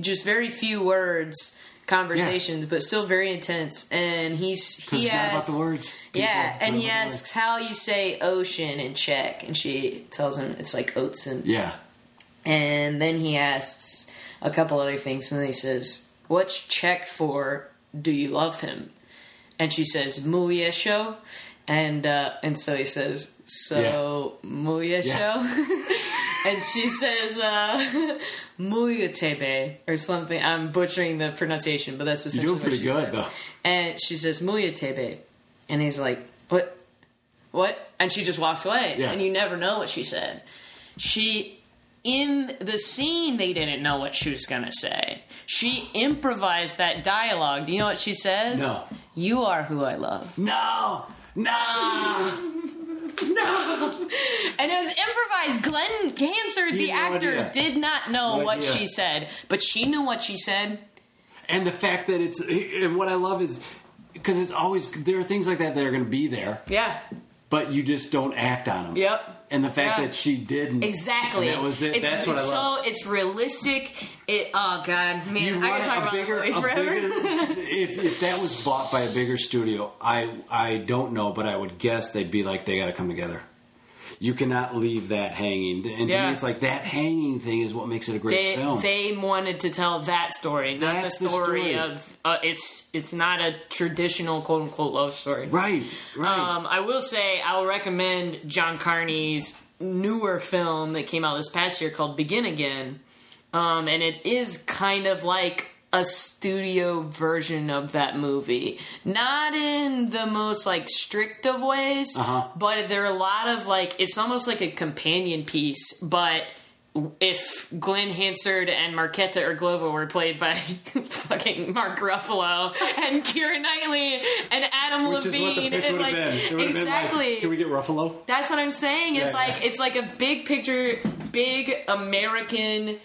just very few words conversations but still very intense and he's he not about asks the words. People. yeah and he asks how you say ocean in czech and she tells him it's like words. Yeah. and then he asks a couple other things, and then he says, "What's Czech for? Do you love him?" And she says, "Muye show," and uh, and so he says, "So muye Yeah. show," and she says, uh, "Muye tebe" or something. I'm butchering the pronunciation, but that's essentially doing what pretty she good, says. though. And she says, "Muye tebe," and he's like, "What?" What? And she just walks away, Yeah. and you never know what she said. She in the scene they didn't know what she was gonna say. She improvised that dialogue. Do you know what she says? No. You are who I love. No. No. no. And it was improvised. Glen Hansard, the no actor, idea. did not know No what idea. she said, but she knew what she said. And the fact that it's and what I love is because it's always there are things like that that are going to be there, Yeah. but you just don't act on them. Yep. And the fact Yeah. that she didn't Exactly. and that was it. It's, That's what I it's love. so it's realistic. It oh god, man, you I can talk about bigger, a forever. bigger if if that was bought by a bigger studio, I I don't know, but I would guess they'd be like they got to come together. You cannot leave that hanging, and to me, it's like that hanging thing is what makes it a great they film. they wanted to tell that story, not That's the the story, story. of uh, it's it's not a traditional quote unquote love story. right, right. Um, I will say I will recommend John Carney's newer film that came out this past year called Begin Again, um, and it is kind of like a studio version of that movie. Not in the most like strict of ways, Uh-huh. but there are a lot of like it's almost like a companion piece, but. If Glen Hansard and Markéta Irglová were played by fucking Mark Ruffalo and Keira Knightley and Adam Which Levine, what the pitch and like been. It would been exactly, like, can we get Ruffalo? that's what I'm saying. It's Yeah. like it's like a big picture, big American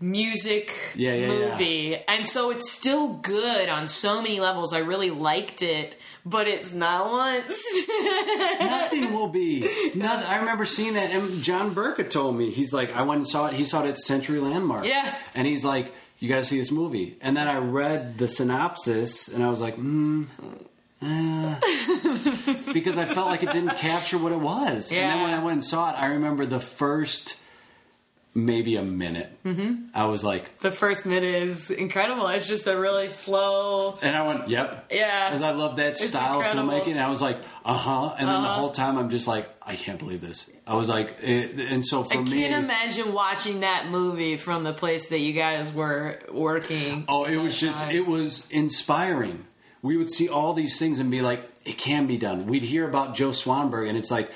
music Yeah, yeah, yeah. movie, and so it's still good on so many levels. I really liked it, but it's not once. Nothing will be. Nothing. I remember seeing that, and John Burka told me he's like, I went and saw it. He saw it at Century Landmark. Yeah. and he's like, you got to see this movie. And then I read the synopsis, and I was like, hmm. uh, because I felt like it didn't capture what it was. And then when I went and saw it, I remember the first maybe a minute. Mm-hmm. I was like, The first minute is incredible. It's just a really slow. and I went, "Yep." Yeah. Because I love that It's style of incredible. Uh-huh. filmmaking. And I was like, "Uh huh." And then the whole time, I'm just like, "I can't believe this." I was like, it, and so for I me, I can't imagine watching that movie from the place that you guys were working. Oh, it was just time. it was inspiring. We would see all these things and be like, it can be done. We'd hear about Joe Swanberg and it's like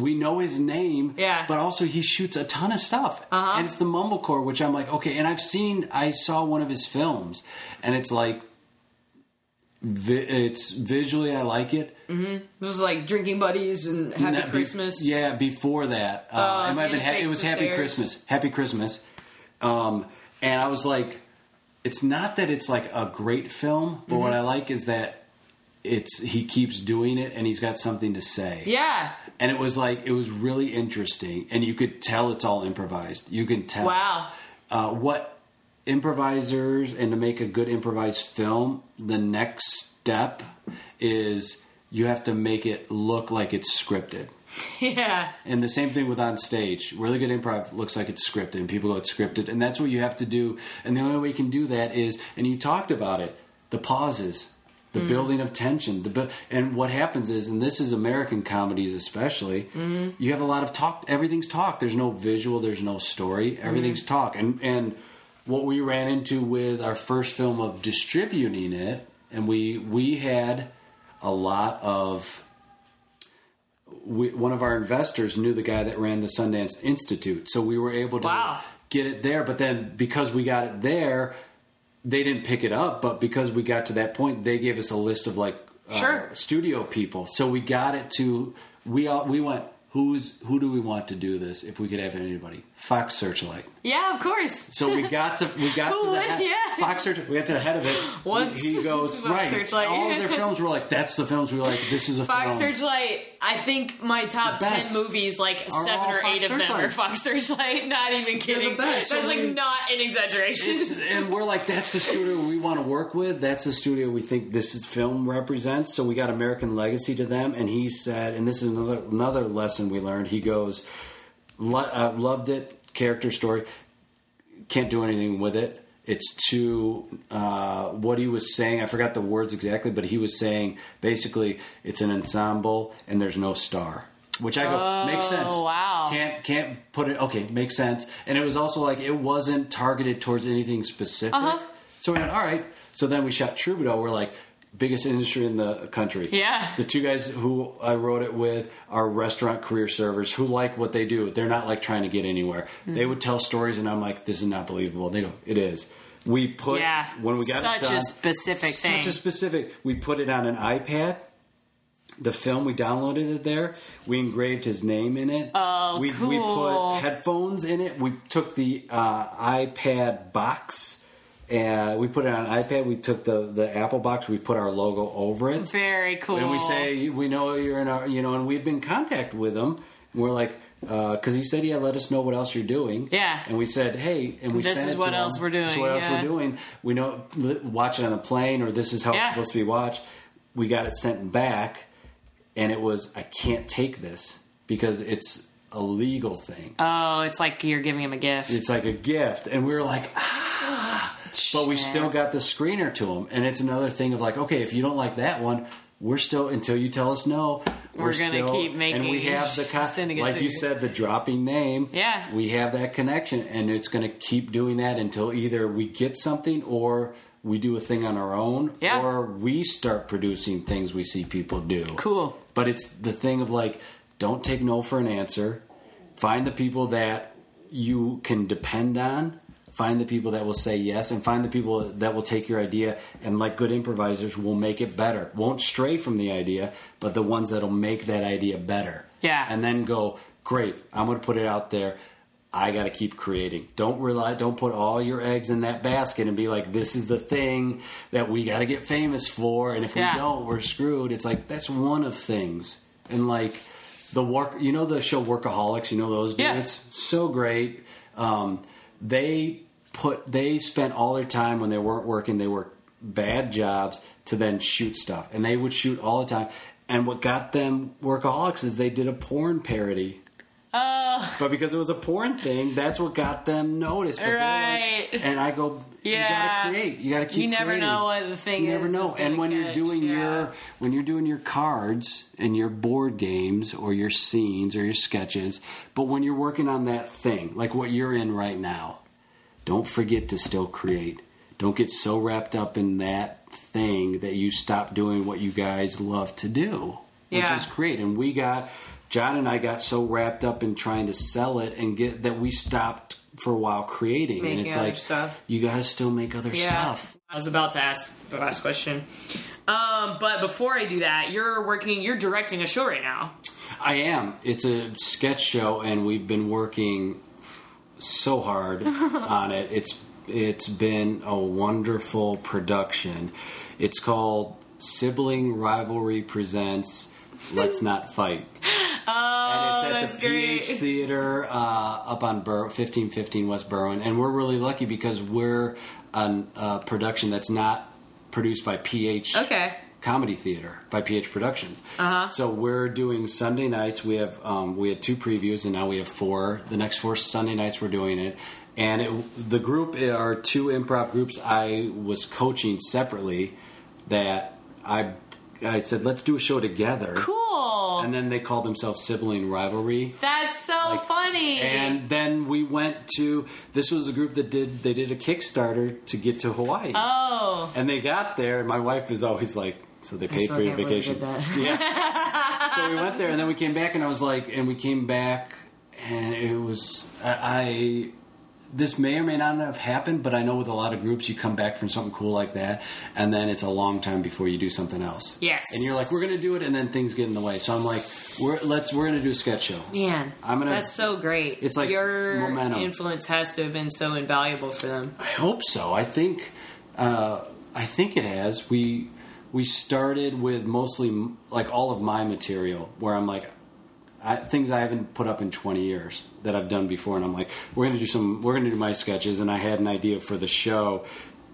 we know his name, Yeah. but also he shoots a ton of stuff. Uh-huh. And it's the mumblecore, which I'm like, okay, and I've seen I saw one of his films and it's like vi- it's visually I like it. It was like drinking buddies and Happy Not be- Christmas. yeah, before that, uh, Uh, it might have been. Ha- it was Happy Stairs. Christmas. Happy Christmas. Um, and I was like, it's not that it's like a great film, but Mm-hmm. what I like is that it's he keeps doing it and he's got something to say. Yeah. And it was like it was really interesting, and you could tell it's all improvised. You can tell. Wow. Uh, what improvisers and to make a good improvised film, the next step is you have to make it look like it's scripted. Yeah. And the same thing with on stage. Really good improv looks like it's scripted, and people go, it's scripted. And that's what you have to do. And the only way you can do that is, and you talked about it, the pauses, the mm. building of tension. The bu- And what happens is, and this is American comedies especially, mm. you have a lot of talk. Everything's talk. There's no visual, there's no story. Mm. Everything's talk. And, and what we ran into with our first film of distributing it, and we, we had a lot of we, one of our investors knew the guy that ran the Sundance Institute, so we were able to Wow. get it there. But then because we got it there, they didn't pick it up. But because we got to that point, they gave us a list of like uh, Sure. studio people. So we got it to we all, we went. Who's who do we want to do this? If we could have anybody, Fox Searchlight. Yeah, of course. So we got to we got to the yeah. Fox Searchlight. We got to the head of it. Once he goes Fox right. Searchlight. All of their films were like that's the films we like. This is a Fox film. Searchlight. I think my top ten movies, like seven or Fox eight of them, are Fox Searchlight. Not even kidding. the best. That's So like we- not an exaggeration. And we're like, that's the studio we want to work with. That's the studio we think this is film represents. So we got American Legacy to them, and he said, and this is another another lesson we learned. He goes, Lo- uh, loved it, character story, can't do anything with it. It's too uh, what he was saying. I forgot the words exactly, but he was saying basically it's an ensemble and there's no star. Which I go makes sense. Oh, wow. Can't can't put it. Okay, makes sense. And it was also like it wasn't targeted towards anything specific. Uh-huh. So we went all right. So then we shot Troubadour. We're like biggest industry in the country. Yeah. The two guys who I wrote it with are restaurant career servers who like what they do. They're not like trying to get anywhere. Mm-hmm. They would tell stories, and I'm like, this is not believable. They go, it is. We put Yeah. when we got Such it a specific such thing. a specific. We put it on an iPad. The film we downloaded it there. We engraved his name in it. Oh, we, We put headphones in it. We took the uh, iPad box and we put it on an iPad. We took the the Apple box. We put our logo over it. Very cool. And we say, we know you're in our, you know, and we've been in contact with them. And we're like, uh, because he said, yeah, let us know what else you're doing. Yeah. And we said, hey, and we This sent is it what to else him. we're doing, This is what else we're doing. We know, watch it on the plane, or this is how Yeah. it's supposed to be watched. We got it sent back, and it was, I can't take this because it's a legal thing. oh, it's like you're giving him a gift. It's like a gift. And we were like, ah. But we still got the screener to him, And it's another thing of like, okay, if you don't like that one, we're still, until you tell us no, We're gonna still- keep And making- we have the, con- like you you. said, the dropping name. Yeah. We have that connection. And it's going to keep doing that until either we get something or we do a thing on our own Yeah. or we start producing things we see people do. Cool. But it's the thing of like, don't take no for an answer. Find the people that you can depend on. Find the people that will say yes, and find the people that will take your idea and, like good improvisers, will make it better. Won't stray from the idea, but the ones that'll make that idea better. Yeah. And then go, great, I'm going to put it out there. I got to keep creating. Don't rely. Don't put all your eggs in that basket and be like, "This is the thing that we got to get famous for." And if Yeah. we don't, we're screwed. It's like that's one of things. And like the work, you know, the show Workaholics. You know those Yeah. dudes. So great. Um, they put. They spent all their time when they weren't working. They worked bad jobs to then shoot stuff, and they would shoot all the time. And what got them Workaholics is they did a porn parody Oh, But because it was a porn thing, that's what got them noticed. But Right. Like, and I go, yeah. you gotta create. You gotta keep You never creating. know what the thing you is never know. And when you're doing yeah. your when you're doing your cards and your board games or your scenes or your sketches, but when you're working on that thing, like what you're in right now, don't forget to still create. Don't get so wrapped up in that thing that you stop doing what you guys love to do, which Yeah. is create. And we got John and I got so wrapped up in trying to sell it and get that we stopped for a while creating. and it's other like stuff. you got to still make other yeah. stuff. I was about to ask the last question. Um, but before I do that, you're working, you're directing a show right now. I am. It's a sketch show, and we've been working so hard on it. It's it's been a wonderful production. It's called Sibling Rivalry Presents Let's Not Fight. Oh, and it's at the great. PH Theater uh, up on Bur- 1515 West Berwyn, and we're really lucky because we're a uh, production that's not produced by PH Okay. Comedy Theater by PH Productions. Uh-huh. So we're doing Sunday nights. We have um, we had two previews, and now we have four. The next four Sunday nights we're doing it. And it, the group are two improv groups I was coaching separately. That I I said let's do a show together. Cool. And then they called themselves Sibling Rivalry. That's so Like, funny. And then we went to this was a group that did they did a Kickstarter to get to Hawaii. oh, And they got there, and my wife is always like, "So they paid still for your can't vacation." you did Yeah. so we went there, and then we came back, and I was like, and we came back, and it was I. I this may or may not have happened, but I know with a lot of groups, you come back from something cool like that, and then it's a long time before you do something else. Yes. and you're like, we're going to do it, and then things get in the way. So I'm like, we're let's we're going to do a sketch show. man, I'm gonna- That's so great. It's like your momentum. influence has to have been so invaluable for them. I hope so. I think uh, I think it has. We we started with mostly like all of my material, where I'm like I, things I haven't put up in 20 years that I've done before, and I'm like, we're gonna do some, we're gonna do my sketches, and I had an idea for the show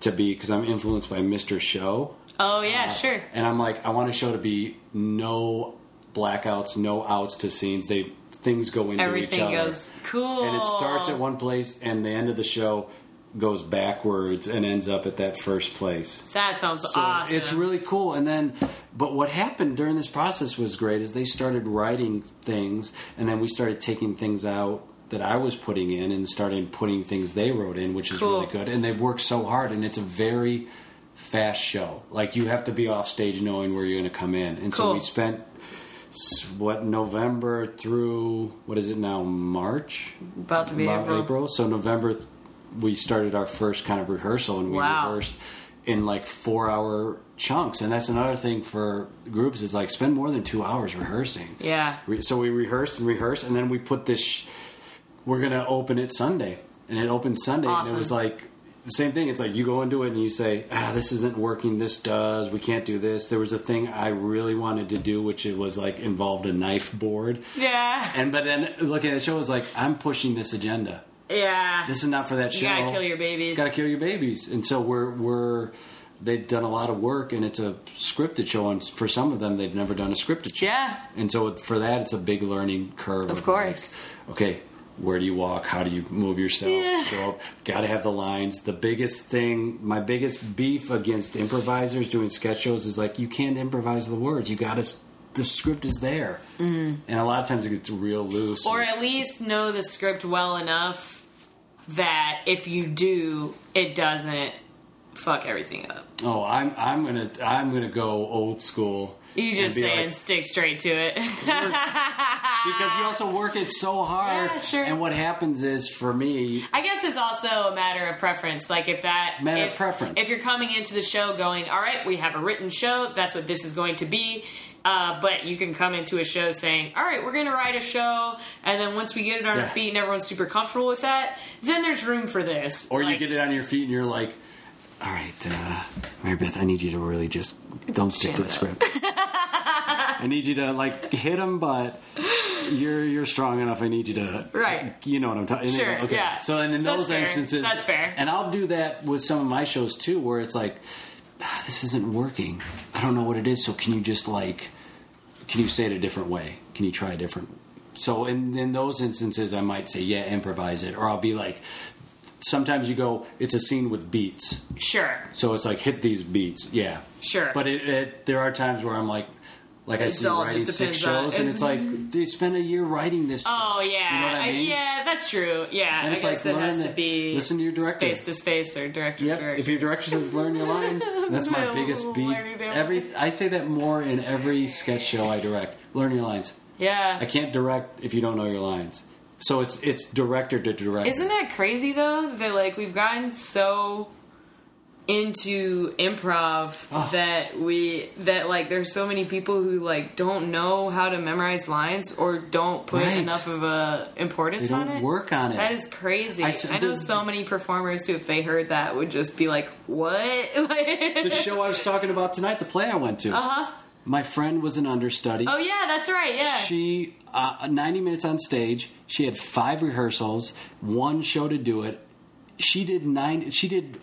to be because I'm influenced by Mr. Show, Oh yeah, uh, sure. and I'm like, I want a show to be no blackouts, no outs to scenes. They things go into each other. Everything goes cool. and it starts at one place and the end of the show goes backwards and ends up at that first place That sounds so awesome. it's really cool and then but what happened during this process was great is they started writing things and then we started taking things out that I was putting in and started putting things they wrote in which is Cool. really good and they've worked so hard and it's a very fast show like you have to be off stage knowing where you're going to come in and so we spent what November through what is it now March about to be about April. April. So November, we started our first kind of rehearsal, and we Wow. rehearsed in like four-hour chunks. And that's another thing for groups is like spend more than two hours rehearsing. Yeah. So we rehearsed and rehearsed, and then we put this. Sh- we're gonna open it Sunday, and it opened Sunday, and it was like. The same thing. It's like you go into it and you say, "Ah, this isn't working. This does. We can't do this." There was a thing I really wanted to do, which it was like involved a knife board, Yeah. and but then looking at the show was like, "I'm pushing this agenda." Yeah. this is not for that show. you gotta kill your babies. Gotta kill your babies. And so we're we're they've done a lot of work, and it's a scripted show. And for some of them, they've never done a scripted show. Yeah. And so for that, it's a big learning curve. Of course. like, okay, where do you walk? How do you move yourself? Yeah. Show up. Got to have the lines. The biggest thing, my biggest beef against improvisers doing sketch shows is like you can't improvise the words. You got to. The script is there, mm. and a lot of times it gets real loose. or at least know the script well enough that if you do, it doesn't fuck everything up. Oh, I'm I'm gonna I'm gonna go old school. You just and saying like- stick straight to it. because you also work it so hard. Yeah, sure. And what happens is for me, I guess it's also a matter of preference. Like if that Matter of preference. If you're coming into the show going, all right, we have a written show. That's what this is going to be. Uh, but you can come into a show saying, all right, we're going to write a show, and then once we get it on Yeah. our feet and everyone's super comfortable with that, then there's room for this. or you get it on your feet and you're like, all right, uh, Mary Beth, I need you to really just don't stick to the script. I need you to like hit them, but you're you're strong enough. I need you to Right. You know what I'm talking. About. Sure, Okay. yeah. So and in That's those fair. instances, That's fair. And I'll do that with some of my shows too, where it's like, ah, this isn't working. I don't know what it is. So can you just like, can you say it a different way? Can you try a different So in in those instances, I might say, yeah, improvise it, or I'll be like, sometimes you go, it's a scene with beats, Sure. so it's like hit these beats, yeah, Sure. But it, it there are times where I'm like. Like I see all writing just six depends on- shows, and it's like they spent a year writing this. Oh stuff. yeah, you know what I mean? yeah, that's true. Yeah, And I it's guess like, it has to be Listen to your director. face to face or director Yep. director. If your director says learn your lines, that's my biggest beat. Every I say that more in every sketch show I direct. Learn your lines. yeah, I can't direct if you don't know your lines. So it's it's director to director. Isn't that crazy though? That like we've gotten so into improv Ah. that we that like there's so many people who like don't know how to memorize lines or don't put Right. enough of a importance They on it. work on it. That is crazy. I know the- so many performers who, if they heard that, would just be like, "What?" the show I was talking about tonight, the play I went to. Uh huh. My friend was an understudy. oh yeah, that's right. Yeah. She uh, 90 minutes on stage. She had five rehearsals, one show to do it. She did nine. She did.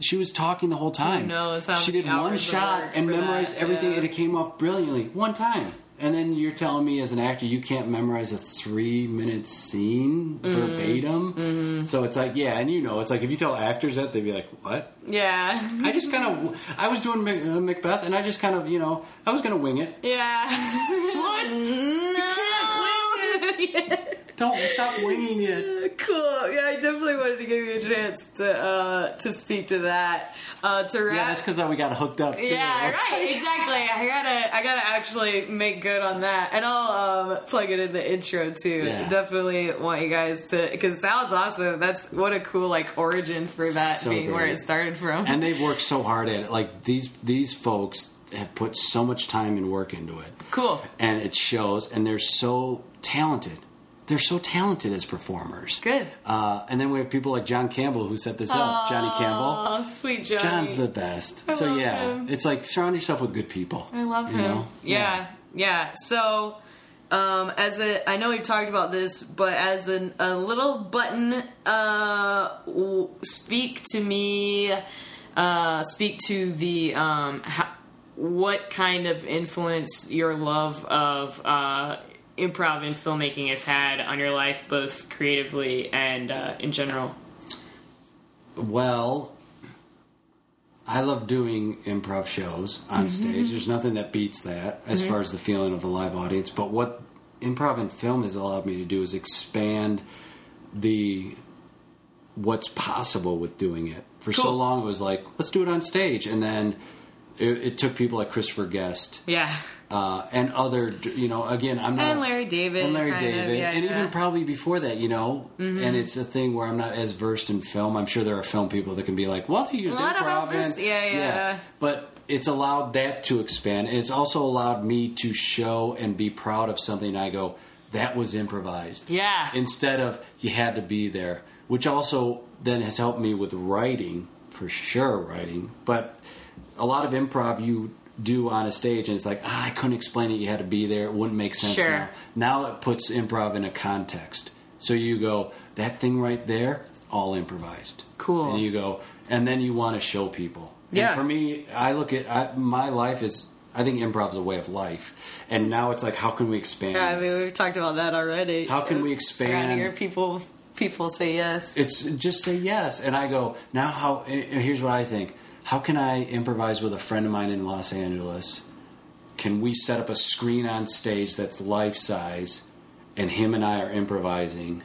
Mm, She was talking the whole time. knows how she did one shot and memorized that, everything, yeah. and it came off brilliantly one time. And then you're telling me, as an actor, you can't memorize a three minute scene Mm-hmm. verbatim. So it's like, yeah, and you know, it's like if you tell actors that, they'd be like, "What?" yeah. I just kind of, I was doing uh, Macbeth, and I just kind of, you know, I was going to wing it. Yeah. What? Don't stop winging it. cool. Yeah, I definitely wanted to give you a chance to uh, to speak to that. Uh, to wrap. Yeah, that's because we got hooked up too. Yeah, right. Exactly. I gotta, I gotta actually make good on that, and I'll um, plug it in the intro too. Yeah. Definitely want you guys to, because it sounds awesome. That's what a cool like origin for that So being where it started from. And they've worked so hard at it. Like these these folks have put so much time and work into it. cool. And it shows and they're so talented. They're so talented as performers. Good. Uh, and then we have people like John Campbell who set this up. Johnny Campbell. Oh, sweet Johnny. John's the best. I so yeah, him. it's like surround yourself with good people. I love you him. know? Yeah, yeah. So, um, as a, I know we've talked about this, but as an, a little button, uh, w- speak to me, uh, speak to the, um, how, what kind of influence your love of, uh, improv and filmmaking has had on your life, both creatively and, uh, in general. Well, I love doing improv shows on stage. There's nothing that beats that as far as the feeling of a live audience. But what improv and film has allowed me to do is expand the what's possible with doing it. For so long, it was like let's do it on stage, and then it, it took people like Christopher Guest Yeah. uh, and other, you know, again, I'm not And Larry David, and Larry kind of, David, yeah, and yeah. Mm-hmm. even probably before that, you know. And it's a thing where I'm not as versed in film. I'm sure there are film people that can be like, "Well, they used improv," and- Yeah, yeah. But it's allowed that to expand. And it's also allowed me to show and be proud of something. I go, "That was improvised." Yeah. Instead of you had to be there, which also then has helped me with writing for sure, writing. But a lot of improv you do on a stage, and it's like ah, I couldn't explain it. You had to be there. It wouldn't make sense Sure. now. Now it puts improv in a context. So you go that thing right there, all improvised. Cool. And you go, and then you want to show people. Yeah. And for me, I look at I, my life is. I think improv is a way of life, and now it's like, how can we expand? Yeah, I mean, we've talked about that already. How can we expand- your people, people say yes. It's just say yes, and I go now. How? And here's what I think. How can I improvise with a friend of mine in Los Angeles? Can we set up a screen on stage that's life size, and him and I are improvising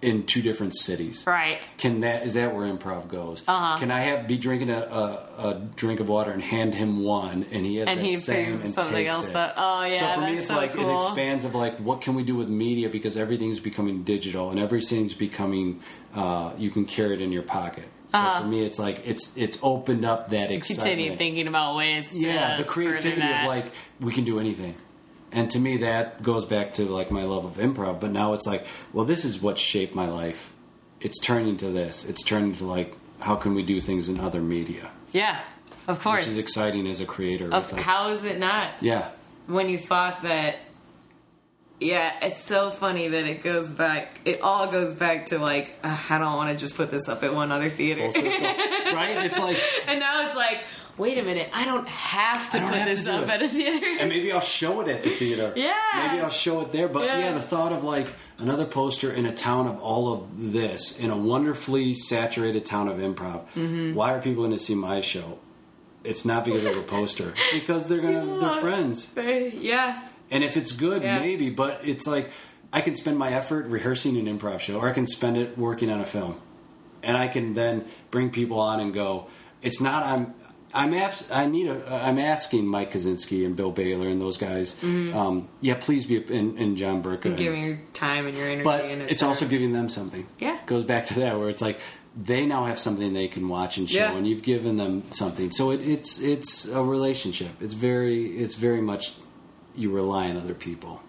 in two different cities? right. Can that is that where improv goes? Uh-huh. Can I have be drinking a, a, a drink of water and hand him one, and he has And that he same and something takes else it. up. Oh, yeah, So for me, it's so like it expands of like what can we do with media because everything's becoming digital and everything's becoming uh, you can carry it in your pocket. So for ah. me, it's like it's it's opened up that excitement. Continue thinking about ways. To Yeah, the creativity of like we can do anything. And to me that goes back to like my love of improv, but now it's like, well this is what shaped my life. It's turned into this. It's turned into like how can we do things in other media? Yeah, of course. Which is exciting as a creator. of, like, how is it not? yeah. When you thought that. Yeah, it's so funny that it goes back. It all goes back to like, "Ugh, I don't want to just put this up at one other theater. Right? It's like and now it's like, wait a minute, I don't have to don't put have this do up it. at a theater. and maybe I'll show it at the theater. Yeah. Maybe I'll show it there. But yeah. Yeah. the thought of like another poster in a town of all of this, in a wonderfully saturated town of improv. Mm-hmm. Why are people going to see my show? It's not because of a poster. because they're gonna Yeah. they're friends. Very- yeah. And if it's good, Yeah. maybe. But it's like I can spend my effort rehearsing an improv show, or I can spend it working on a film, and I can then bring people on and go. It's not I'm. I'm abs- I need a. I'm asking Mike Kaczynski and Bill Baylor and those guys. Um, yeah, please be and, and John Burke. and- Giving your time and your energy. but and it's also giving them something. Yeah. goes back to that where it's like they now have something they can watch and show, Yeah. and you've given them something. So it, it's it's a relationship. It's very it's very much you rely on other people.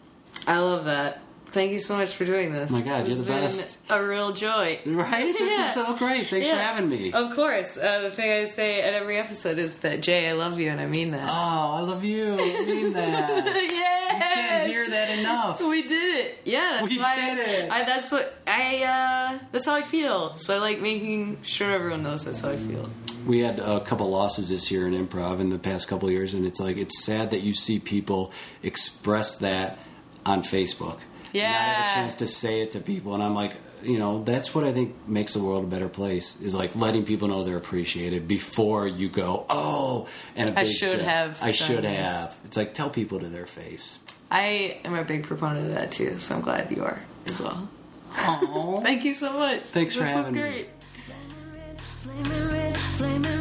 I love that. Thank you so much for doing this. Oh my God, This you're the has best. been A real joy. Right? This Yeah. is so great. Thanks for having me. Of course. Uh, the thing I say at every episode is that Jay, I love you, and I mean that. Oh, I love you. I mean that. yes. You can't hear that enough. We did it. Yeah, that's We why did it. I, that's what I. Uh, that's how I feel. So I like making sure everyone knows that's how I feel. We had a couple losses this year in improv in the past couple of years, and it's like it's sad that you see people express that on Facebook. Yeah, and Not have a chance to say it to people, and I'm like, you know, that's what I think makes the world a better place. Is like letting people know they're appreciated before you go, oh, and a I big should deal. have I should this. have. It's like tell people to their face. I am a big proponent of that too, so I'm glad you are as well. Oh, Thank you so much. Thanks for this was having me. great. Flaming red, flaming red, flaming